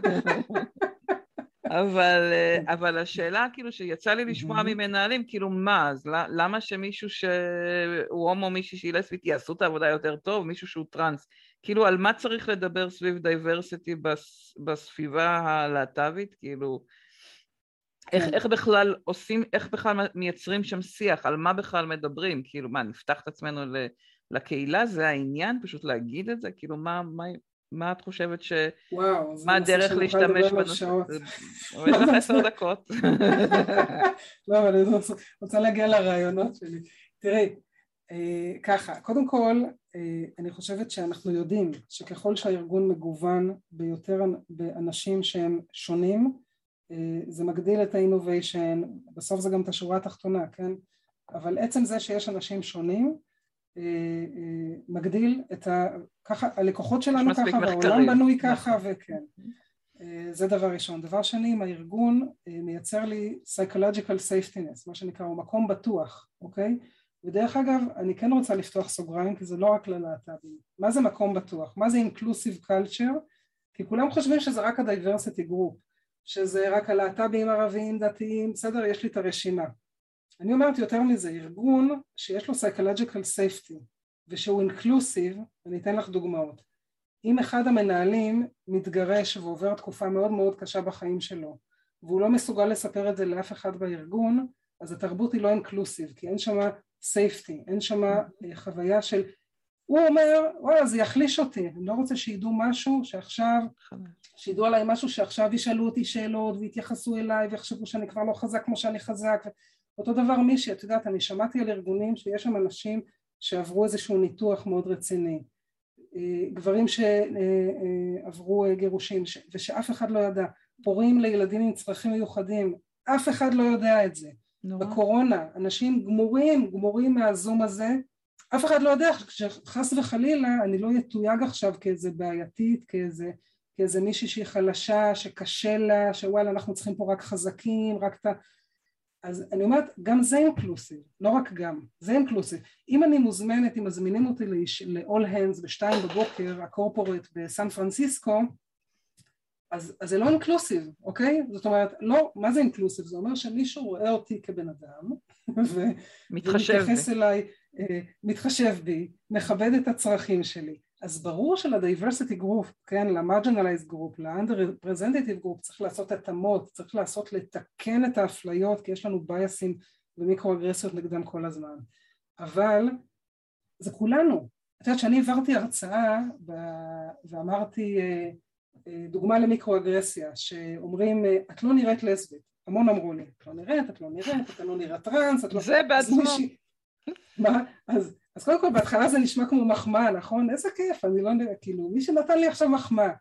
C: אבל, אבל השאלה כאילו שיצא לי לשמוע ממנהלים, כאילו מה, אז למה שמישהו שהוא הומו, מישהי שהיא לסבית, יעשו את העבודה יותר טוב, מישהו שהוא טראנס, כאילו על מה צריך לדבר סביב דייברסיטי בסביבה הלהט"בית, כאילו איך, כן. איך בכלל עושים, איך בכלל מייצרים שם שיח, על מה בכלל מדברים, כאילו מה, נפתח את עצמנו לקהילה, זה העניין, פשוט להגיד את זה, כאילו מה, מה, מה את חושבת ש...
B: וואו,
C: מה הדרך להשתמש בנושא? יש לך עשר דקות.
B: לא, אבל אני רוצה להגיע לרעיונות שלי. תראי, אה, ככה, קודם כל, אה, אני חושבת שאנחנו יודעים שככל שהארגון מגוון ביותר באנשים שהם שונים, זה מגדיל את האינוביישן, בסוף זה גם את השורה התחתונה, כן? אבל עצם זה שיש אנשים שונים אה, אה, מגדיל את ה... ככה, הלקוחות שלנו ככה, והעולם בנוי ככה, נכון. וכן. אה, זה דבר ראשון. דבר שני, אם הארגון אה, מייצר לי psychological safetyness, מה שנקרא, הוא מקום בטוח, אוקיי? ודרך אגב, אני כן רוצה לפתוח סוגריים, כי זה לא רק ללהט"בים. מה זה מקום בטוח? מה זה inclusive culture? כי כולם חושבים שזה רק ה-diversity group, שזה רק הלהט"בים ערבים, דתיים, בסדר? יש לי את הרשימה. אני אומרת יותר מזה, ארגון שיש לו psychological safety ושהוא inclusive, אני אתן לך דוגמאות. אם אחד המנהלים מתגרש ועובר תקופה מאוד מאוד קשה בחיים שלו והוא לא מסוגל לספר את זה לאף אחד בארגון אז התרבות היא לא אינקלוסיב כי אין שם סייפטי, אין שם אה, חוויה של הוא אומר וואלה זה יחליש אותי, אני לא רוצה שידעו משהו שעכשיו, שידעו עליי משהו שעכשיו ישאלו אותי שאלות ויתייחסו אליי ויחשבו שאני כבר לא חזק כמו שאני חזק אותו דבר מישהי, את יודעת אני שמעתי על ארגונים שיש שם אנשים שעברו איזשהו ניתוח מאוד רציני גברים שעברו גירושים ושאף אחד לא ידע, הורים לילדים עם צרכים מיוחדים, אף אחד לא יודע את זה. נורא. בקורונה, אנשים גמורים, גמורים מהזום הזה, אף אחד לא יודע, שחס וחלילה אני לא אתויג עכשיו כאיזה בעייתית, כאיזה, כאיזה מישהי שהיא חלשה, שקשה לה, שוואלה אנחנו צריכים פה רק חזקים, רק את ה... אז אני אומרת, גם זה אינקלוסיב, לא רק גם, זה אינקלוסיב. אם אני מוזמנת, אם מזמינים אותי ל-all hands בשתיים בבוקר, הקורפורט בסן פרנסיסקו, אז, אז זה לא inclusive, אוקיי? זאת אומרת, לא, מה זה inclusive? זה אומר שמישהו רואה אותי כבן אדם. ומתייחס אליי, אה, מתחשב בי, מכבד את הצרכים שלי. אז ברור של diversity group, כן, ל marginalized group, ל underrepresented group צריך לעשות התאמות, צריך לעשות לתקן את האפליות כי יש לנו בייסים ומיקרו-אגרסיות נגדם כל הזמן. אבל זה כולנו, את יודעת שאני העברתי הרצאה ואמרתי אה, אה, דוגמה למיקרו-אגרסיה שאומרים את לא נראית לסבית, המון אמרו לי, את לא נראית, את לא נראית, את לא נראית טראנס, את לא...
C: זה בעצמו.
B: מה? אז אז קודם כל בהתחלה זה נשמע כמו מחמאה, נכון? איזה כיף, אני לא נראה, כאילו, מי שנתן לי עכשיו מחמאה.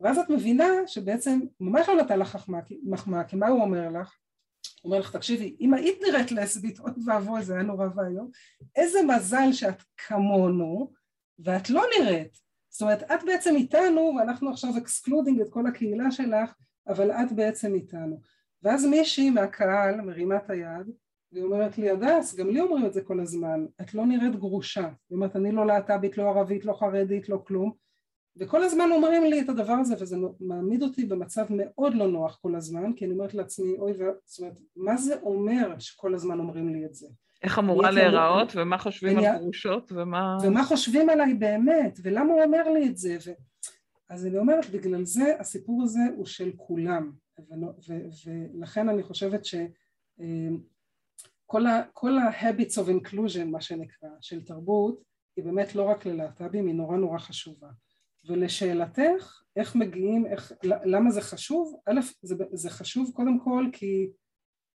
B: ואז את מבינה שבעצם ממש לא נתן לך מחמאה, כי מה הוא אומר לך? הוא אומר לך, תקשיבי, אם היית נראית לסבית, אוי ואבוי, זה היה נורא ואיום, איזה מזל שאת כמונו, ואת לא נראית. זאת אומרת, את בעצם איתנו, ואנחנו עכשיו excluding את כל הקהילה שלך, אבל את בעצם איתנו. ואז מישהי מהקהל מרימה את היד, והיא אומרת לי, הדס, גם לי אומרים את זה כל הזמן, את לא נראית גרושה. היא אומרת, אני לא להט"בית, לא ערבית, לא חרדית, לא כלום. וכל הזמן אומרים לי את הדבר הזה, וזה מעמיד אותי במצב מאוד לא נוח כל הזמן, כי אני אומרת לעצמי, אוי, ו... זאת אומרת, מה זה אומר שכל הזמן אומרים לי את זה?
C: איך אמורה להיראות, ומה חושבים על גרושות, ומה...
B: ומה חושבים עליי באמת, ולמה הוא אומר לי את זה, ו... אז אני אומרת, בגלל זה הסיפור הזה הוא של כולם, ולכן אני חושבת ש... אה, ה-habits of inclusion מה שנקרא של תרבות היא באמת לא רק ללהט"בים היא נורא נורא חשובה. ולשאלתך איך מגיעים, איך, למה זה חשוב? א' זה, זה חשוב קודם כל כי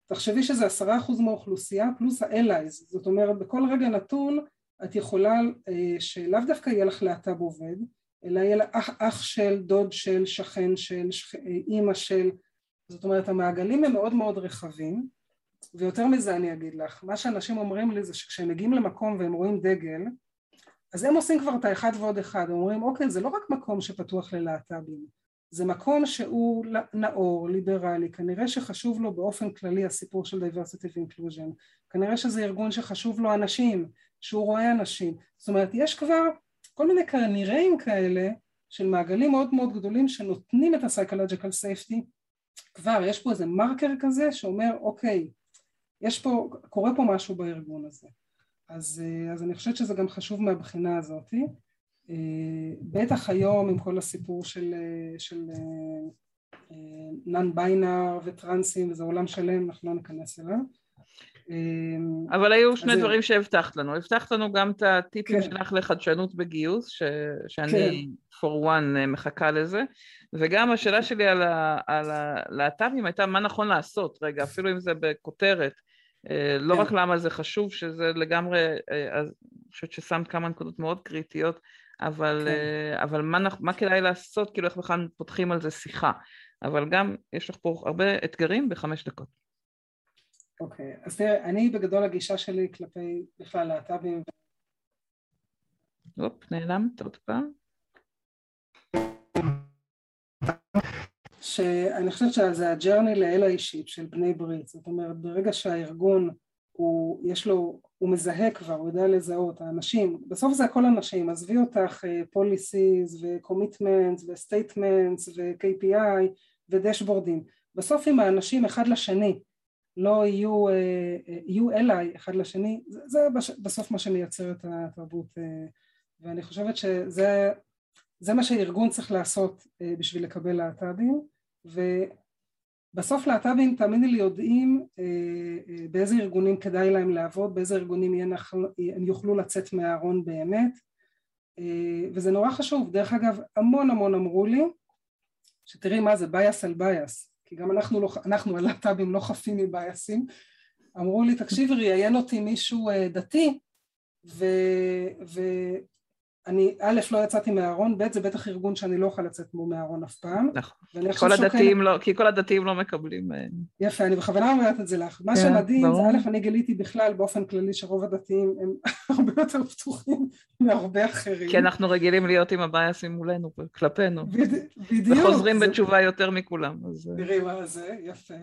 B: תחשבי שזה עשרה אחוז מהאוכלוסייה פלוס ה-allies. זאת אומרת בכל רגע נתון את יכולה אה, שלאו דווקא יהיה לך להט"ב עובד אלא יהיה לה אח, אח של, דוד של, שכן של, שכ, אה, אימא של. זאת אומרת המעגלים הם מאוד מאוד רחבים ויותר מזה אני אגיד לך, מה שאנשים אומרים לי זה שכשהם מגיעים למקום והם רואים דגל, אז הם עושים כבר את האחד ועוד אחד, הם אומרים אוקיי זה לא רק מקום שפתוח ללהט"בים, זה מקום שהוא נאור, ליברלי, כנראה שחשוב לו באופן כללי הסיפור של diversity inclusion, כנראה שזה ארגון שחשוב לו אנשים, שהוא רואה אנשים, זאת אומרת יש כבר כל מיני כנראים כאלה של מעגלים מאוד מאוד גדולים שנותנים את ה-psychological safety כבר יש פה איזה מרקר כזה שאומר אוקיי יש פה, קורה פה משהו בארגון הזה. אז, אה, אז אני חושבת שזה גם חשוב מהבחינה הזאת. אה, בטח היום עם כל הסיפור של, אה, של נאן ביינר וטרנסים וזה עולם שלם, אנחנו לא ניכנס אליו.
C: אבל היו שני דברים. שהבטחת לנו. הבטחת לנו גם את הטיפים כן. שלך לחדשנות בגיוס, ש... שאני כן. for one מחכה לזה, וגם השאלה שלי על הלהט"בים הייתה מה נכון לעשות, רגע, אפילו אם זה בכותרת. אה, לא כן. רק למה זה חשוב, שזה לגמרי, אה, אני חושבת ששמת כמה נקודות מאוד קריטיות, אבל, כן. אה, אבל מה, מה כדאי לעשות, כאילו איך בכלל פותחים על זה שיחה, אבל גם יש לך פה הרבה אתגרים בחמש דקות.
B: אוקיי, אז תראה, אני בגדול הגישה שלי כלפי בכלל להט"בים
C: הופ, נעלמת עוד פעם.
B: שאני חושבת שזה הג'רני לאל האישית של בני ברית, זאת אומרת ברגע שהארגון הוא, יש לו, הוא מזהה כבר, הוא יודע לזהות, האנשים, בסוף זה הכל אנשים, עזבי אותך policies ו commitments ו statements ו-KPI ודשבורדים, בסוף אם האנשים אחד לשני לא יהיו, אה, יהיו אליי אחד לשני, זה, זה בסוף מה שמייצר את התרבות אה, ואני חושבת שזה זה מה שארגון צריך לעשות אה, בשביל לקבל להט"בים ובסוף להט"בים תאמיני לי יודעים באיזה ארגונים כדאי להם לעבוד, באיזה ארגונים הם יוכלו לצאת מהארון באמת וזה נורא חשוב, דרך אגב המון המון אמרו לי שתראי מה זה bias על bias כי גם אנחנו, לא, אנחנו הלהט"בים לא חפים מ biasים, אמרו לי, תקשיבי, ראיין אותי מישהו אה, דתי, ו, ואני, א', לא יצאתי מהארון, ב', זה בטח ארגון שאני לא אוכל לצאת מהארון אף פעם.
C: נכון, כל הדתיים שוקל... לא, כי כל הדתיים לא מקבלים... אה,
B: יפה, אני בכוונה אומרת את זה לך. מה כן, שמדהים, זה א', אני גיליתי בכלל באופן כללי שרוב הדתיים הם הרבה יותר פתוחים מהרבה אחרים.
C: כי אנחנו רגילים להיות עם הבייסים מולנו, כלפינו. בדיוק. וחוזרים זה... בתשובה יותר מכולם. אז...
B: אה. תראי מה זה, יפה.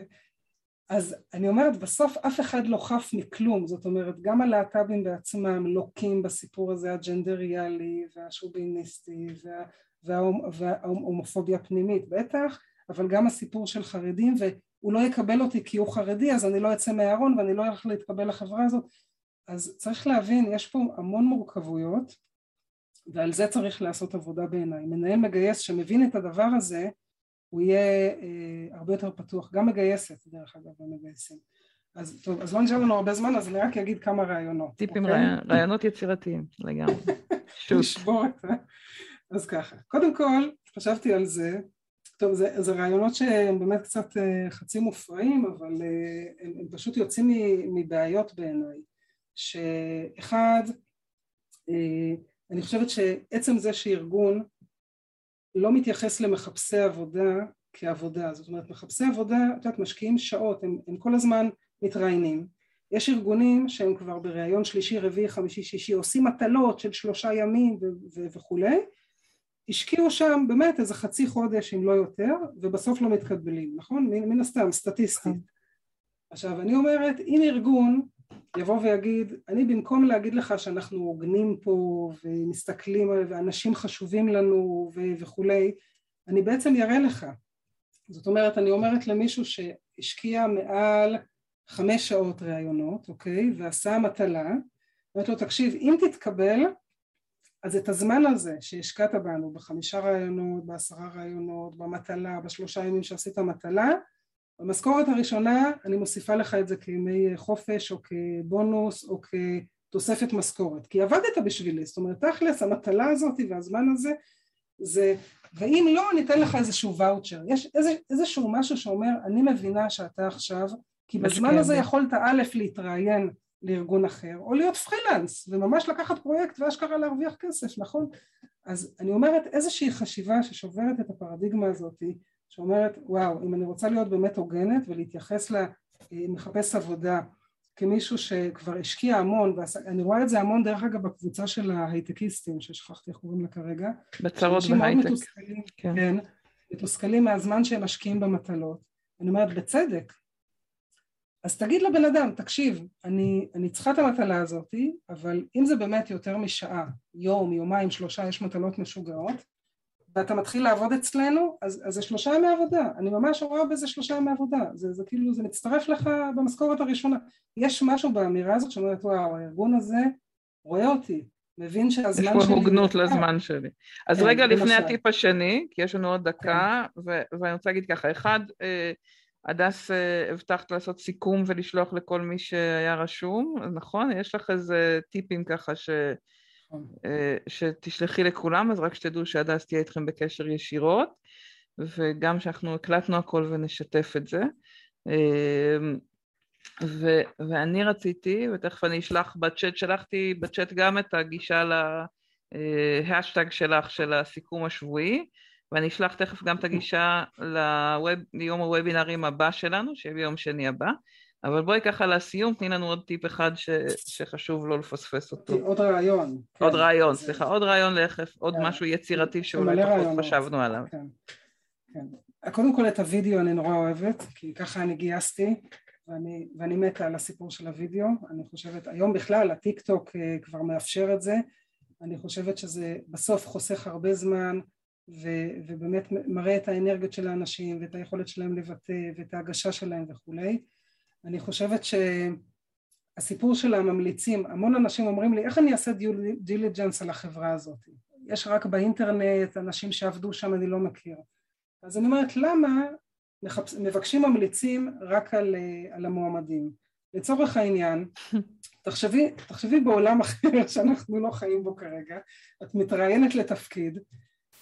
B: אז אני אומרת, בסוף אף אחד לא חף מכלום, זאת אומרת, גם הלהט"בים בעצמם לוקים בסיפור הזה הג'נדריאלי והשוביניסטי וה, וה, וההומופוביה הפנימית, בטח, אבל גם הסיפור של חרדים, והוא לא יקבל אותי כי הוא חרדי, אז אני לא אצא מהארון ואני לא הולך להתקבל לחברה הזאת, אז צריך להבין, יש פה המון מורכבויות, ועל זה צריך לעשות עבודה בעיניי. מנהל מגייס שמבין את הדבר הזה, הוא יהיה אה, הרבה יותר פתוח, גם מגייסת דרך אגב במגייסים. אז טוב, אז לא נשאר לנו הרבה זמן, אז אני רק אגיד כמה רעיונות.
C: טיפים, אוקיי? רעיונות יצירתיים לגמרי.
B: את ה... אז ככה, קודם כל חשבתי על זה, טוב זה, זה רעיונות שהם באמת קצת אה, חצי מופרעים, אבל אה, הם, הם פשוט יוצאים מבעיות בעיניי, שאחד, אה, אני חושבת שעצם זה שארגון לא מתייחס למחפשי עבודה כעבודה, זאת אומרת מחפשי עבודה, את יודעת, משקיעים שעות, הם, הם כל הזמן מתראיינים, יש ארגונים שהם כבר בריאיון שלישי, רביעי, חמישי, שישי, עושים מטלות של שלושה ימים ו- ו- וכולי, השקיעו שם באמת איזה חצי חודש אם לא יותר, ובסוף לא מתקבלים, נכון? מן, מן הסתם, סטטיסטית. נכון. עכשיו אני אומרת, אם ארגון יבוא ויגיד, אני במקום להגיד לך שאנחנו הוגנים פה ומסתכלים ואנשים חשובים לנו ו- וכולי, אני בעצם אראה לך. זאת אומרת, אני אומרת למישהו שהשקיע מעל חמש שעות ראיונות, אוקיי? ועשה מטלה, אומרת לו, תקשיב, אם תתקבל, אז את הזמן הזה שהשקעת בנו, בחמישה ראיונות, בעשרה ראיונות, במטלה, בשלושה ימים שעשית מטלה, במשכורת הראשונה אני מוסיפה לך את זה כימי חופש או כבונוס או כתוספת משכורת. כי עבדת בשבילי זאת אומרת תכלס המטלה הזאת והזמן הזה זה ואם לא אני אתן לך איזשהו ואוצ'ר. יש איזה, איזשהו משהו שאומר אני מבינה שאתה עכשיו כי בזמן הזה יכולת א' להתראיין לארגון אחר או להיות פרילנס וממש לקחת פרויקט ואשכרה להרוויח כסף נכון? אז אני אומרת איזושהי חשיבה ששוברת את הפרדיגמה הזאתי שאומרת וואו אם אני רוצה להיות באמת הוגנת ולהתייחס למחפש עבודה כמישהו שכבר השקיע המון ואני רואה את זה המון דרך אגב בקבוצה של ההייטקיסטים ששכחתי איך קוראים לה כרגע
C: בצרות בהייטק.
B: כן. כן, מתוסכלים מהזמן שהם משקיעים במטלות. אני אומרת בצדק. אז תגיד לבן אדם תקשיב אני, אני צריכה את המטלה הזאתי אבל אם זה באמת יותר משעה יום יומיים שלושה יש מטלות משוגעות ואתה מתחיל לעבוד אצלנו, אז, אז זה שלושה ימי עבודה, אני ממש רואה בזה שלושה ימי עבודה, זה, זה כאילו, זה מצטרף לך במשכורת הראשונה. יש משהו באמירה הזאת שאומרת, וואו, הארגון הזה רואה אותי, מבין שהזמן שלי...
C: יש פה הוגנות לזמן שלי. אז כן, רגע לפני הטיפ השני, כי יש לנו עוד דקה, כן. ואני רוצה להגיד ככה, אחד, אה, הדס, אה, הבטחת לעשות סיכום ולשלוח לכל מי שהיה רשום, נכון? יש לך איזה טיפים ככה ש... אה, שתשלחי לכולם, אז רק שתדעו שהדס תהיה איתכם בקשר ישירות, וגם שאנחנו הקלטנו הכל ונשתף את זה. אה, ו- ואני רציתי, ותכף אני אשלח בצ'אט, שלחתי בצ'אט גם את הגישה להשטג אה, שלך של הסיכום השבועי, ואני אשלח תכף גם את הגישה לווב, ליום הוובינרים הבא שלנו, שיהיה ביום שני הבא. אבל בואי ככה לסיום, תני לנו עוד טיפ אחד ש, שחשוב לא לפספס אותו.
B: עוד רעיון.
C: עוד כן, רעיון, זה... סליחה, עוד רעיון לאיך, עוד כן. משהו יצירתי שאולי פחות. חשבנו עליו.
B: כן, כן. קודם כל את הוידאו אני נורא אוהבת, כי ככה אני גייסתי, ואני, ואני מתה על הסיפור של הוידאו, אני חושבת, היום בכלל הטיק טוק אה, כבר מאפשר את זה, אני חושבת שזה בסוף חוסך הרבה זמן, ו, ובאמת מראה את האנרגיות של האנשים, ואת היכולת שלהם לבטא, ואת ההגשה שלהם וכולי. אני חושבת שהסיפור של הממליצים, המון אנשים אומרים לי, איך אני אעשה diligence על החברה הזאת? יש רק באינטרנט אנשים שעבדו שם, אני לא מכיר. אז אני אומרת, למה מחפש, מבקשים ממליצים רק על, על המועמדים? לצורך העניין, תחשבי, תחשבי בעולם אחר שאנחנו לא חיים בו כרגע, את מתראיינת לתפקיד,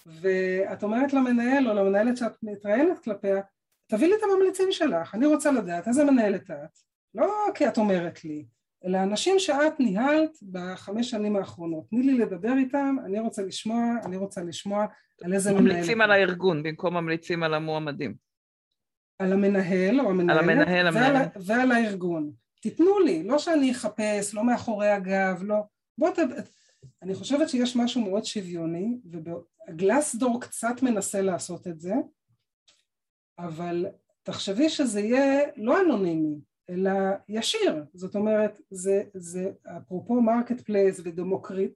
B: ואת אומרת למנהל או למנהלת שאת מתראיינת כלפיה, תביא לי את הממליצים שלך, אני רוצה לדעת איזה מנהלת את, לא כי את אומרת לי, אלא אנשים שאת ניהלת בחמש שנים האחרונות. תני לי לדבר איתם, אני רוצה לשמוע, אני רוצה לשמוע על איזה
C: מנהל. ממליצים על הארגון במקום ממליצים על המועמדים.
B: על המנהל או המנהלת.
C: על המנהל,
B: ועל, המנהל. ועל הארגון. תיתנו לי, לא שאני אחפש, לא מאחורי הגב, לא. בוא ת... אני חושבת שיש משהו מאוד שוויוני, וגלסדור קצת מנסה לעשות את זה, אבל תחשבי שזה יהיה לא אנונימי, אלא ישיר, זאת אומרת זה, זה אפרופו market place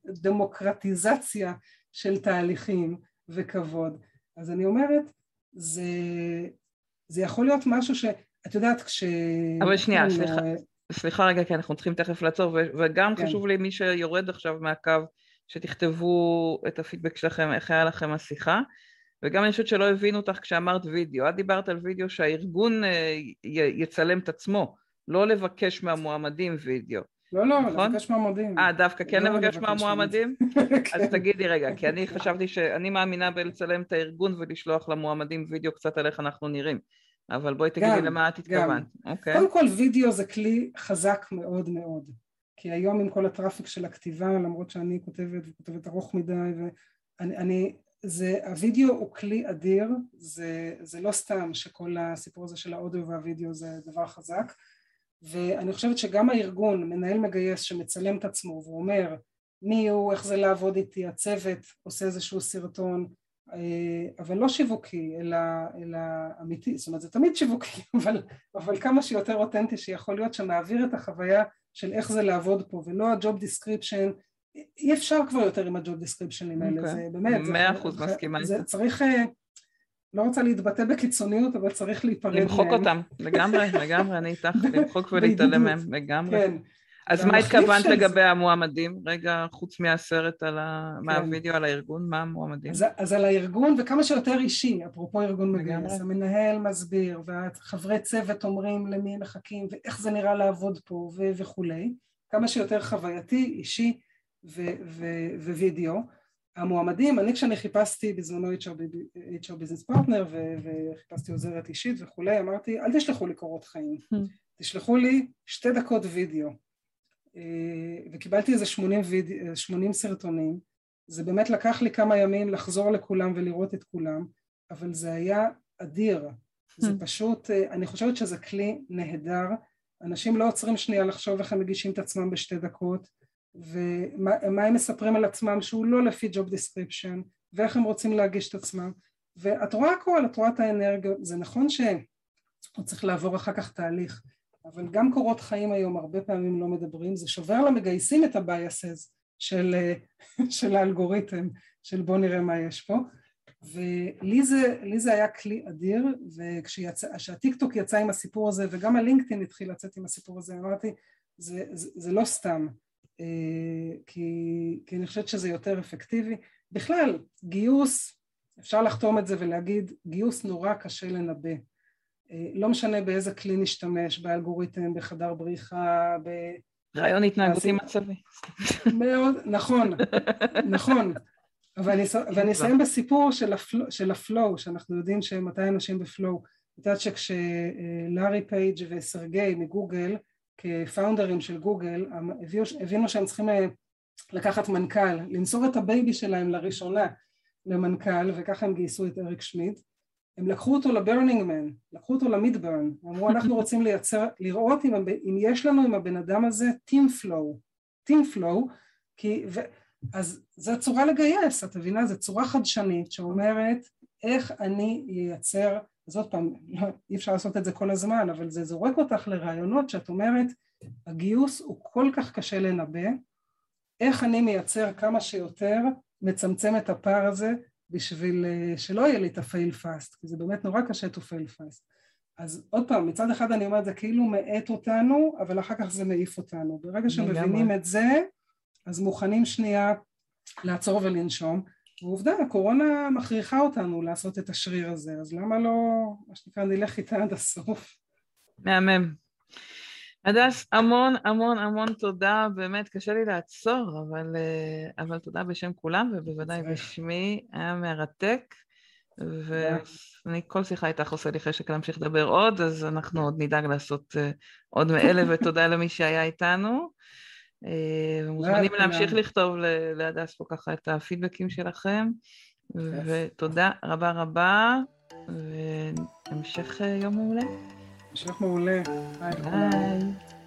B: ודמוקרטיזציה של תהליכים וכבוד, אז אני אומרת זה, זה יכול להיות משהו שאת יודעת כש...
C: אבל שנייה, כן, סליחה, אה, סליחה רגע כי אנחנו צריכים תכף לעצור וגם כן. חשוב לי מי שיורד עכשיו מהקו שתכתבו את הפידבק שלכם, איך היה לכם השיחה וגם אני חושבת שלא הבינו אותך כשאמרת וידאו, את דיברת על וידאו שהארגון אה, יצלם את עצמו לא לבקש מהמועמדים וידאו.
B: לא, לא, נכון? לבקש מהמועמדים.
C: אה, דווקא כן לא לבקש מהמועמדים? אז תגידי רגע, כי אני חשבתי שאני מאמינה בלצלם את הארגון ולשלוח למועמדים וידאו קצת על איך אנחנו נראים. אבל בואי תגידי גם, למה את התכוונת.
B: אוקיי. קודם כל וידאו זה כלי חזק מאוד מאוד. כי היום עם כל ה traffic של הכתיבה, למרות שאני כותבת וכותבת ארוך מדי, ואני, אני, זה, הוידאו הוא כלי אדיר, זה, זה לא סתם שכל הסיפור הזה של האודיו והוידאו זה דבר חזק. ואני חושבת שגם הארגון, מנהל מגייס שמצלם את עצמו ואומר מי הוא, איך זה לעבוד איתי, הצוות עושה איזשהו סרטון, אה, אבל לא שיווקי, אלא, אלא אמיתי, זאת אומרת זה תמיד שיווקי, אבל, אבל כמה שיותר אותנטי שיכול להיות שמעביר את החוויה של איך זה לעבוד פה, ולא ה job description, אי אפשר כבר יותר עם הג'וב דיסקריפשנים האלה, okay.
C: אוקיי. זה באמת, מאה אחוז מסכימה
B: איתך. צריך, אה, לא רוצה להתבטא בקיצוניות, אבל צריך להיפרד
C: מהם. למחוק אותם, לגמרי, לגמרי, אני איתך, למחוק ולהתעלם מהם, לגמרי. כן. אז מה התכוונת לגבי המועמדים? רגע, חוץ מהסרט, על ה... כן. מהווידאו על הארגון, מה המועמדים?
B: אז, אז על הארגון, וכמה שיותר אישי, אפרופו ארגון מגייס, המנהל מסביר, והחברי צוות אומרים למי הם מחכים, ואיך זה נראה לעבוד פה, ו- וכולי, כמה שיותר חווייתי, אישי ווידאו. המועמדים, אני כשאני חיפשתי בזמנו HR, HR business partner וחיפשתי עוזרת אישית וכולי, אמרתי אל תשלחו לי קורות חיים, hmm. תשלחו לי שתי דקות וידאו אה, וקיבלתי איזה 80, וידא, 80 סרטונים, זה באמת לקח לי כמה ימים לחזור לכולם ולראות את כולם, אבל זה היה אדיר, זה hmm. פשוט, אה, אני חושבת שזה כלי נהדר, אנשים לא עוצרים שנייה לחשוב איך הם מגישים את עצמם בשתי דקות ומה הם מספרים על עצמם שהוא לא לפי job description ואיך הם רוצים להגיש את עצמם. ואת רואה הכל, את רואה את האנרגיות, זה נכון שהוא צריך לעבור אחר כך תהליך אבל גם קורות חיים היום הרבה פעמים לא מדברים, זה שובר למגייסים את ה biases של, של האלגוריתם של בוא נראה מה יש פה. ולי זה, זה היה כלי אדיר וכשהטיק טוק יצא עם הסיפור הזה וגם הלינקדאין התחיל לצאת עם הסיפור הזה אמרתי זה, זה, זה לא סתם כי, כי אני חושבת שזה יותר אפקטיבי. בכלל, גיוס, אפשר לחתום את זה ולהגיד, גיוס נורא קשה לנבא. אה, לא משנה באיזה כלי נשתמש, באלגוריתם, בחדר בריחה, ב...
C: רעיון התנהגותי מצבי.
B: מאוד, נכון, נכון. ואני, אסיים בסיפור של, ה flow, של ה flow, שאנחנו יודעים שמתי אנשים ב flow. את יודעת שכשלארי פייג' וסרגי מגוגל כ founderים של גוגל הביאו, הבינו שהם צריכים אה, לקחת מנכ"ל, למסור את ה baby שלהם לראשונה למנכ"ל וככה הם גייסו את אריק שמיד הם לקחו אותו ל Burning Man, לקחו אותו למידברן, אמרו אנחנו רוצים לייצר, לראות אם, אם יש לנו עם הבן אדם הזה team flow, טים פלואו, כי, ו, אז זו צורה לגייס, את מבינה? זו צורה חדשנית שאומרת איך אני אייצר, אז עוד פעם, לא, אי אפשר לעשות את זה כל הזמן, אבל זה זורק אותך לרעיונות שאת אומרת, הגיוס הוא כל כך קשה לנבא, איך אני מייצר כמה שיותר, מצמצם את הפער הזה בשביל אה, שלא יהיה לי את הפייל פאסט, כי זה באמת נורא קשה to fail fast. אז עוד פעם, מצד אחד אני אומרת, זה כאילו מאט אותנו, אבל אחר כך זה מעיף אותנו. ברגע שמבינים את זה, אז מוכנים שנייה לעצור ולנשום. ועובדה, הקורונה מכריחה אותנו לעשות את השריר הזה, אז למה לא, מה שנקרא, נלך איתה עד הסוף.
C: מהמם. הדס, המון המון המון תודה, באמת קשה לי לעצור, אבל, אה, אבל תודה בשם כולם, ובוודאי בשמי, היה מרתק, ואני כל שיחה איתך עושה לי חשק להמשיך לדבר עוד, אז אנחנו עוד נדאג לעשות אה, עוד מאלה, ותודה למי שהיה איתנו. אה, מוזמנים להמשיך לכתוב להדס פה ככה את הפידבקים שלכם, ותודה רבה רבה, והמשך יום מעולה.
B: המשך מעולה. ביי.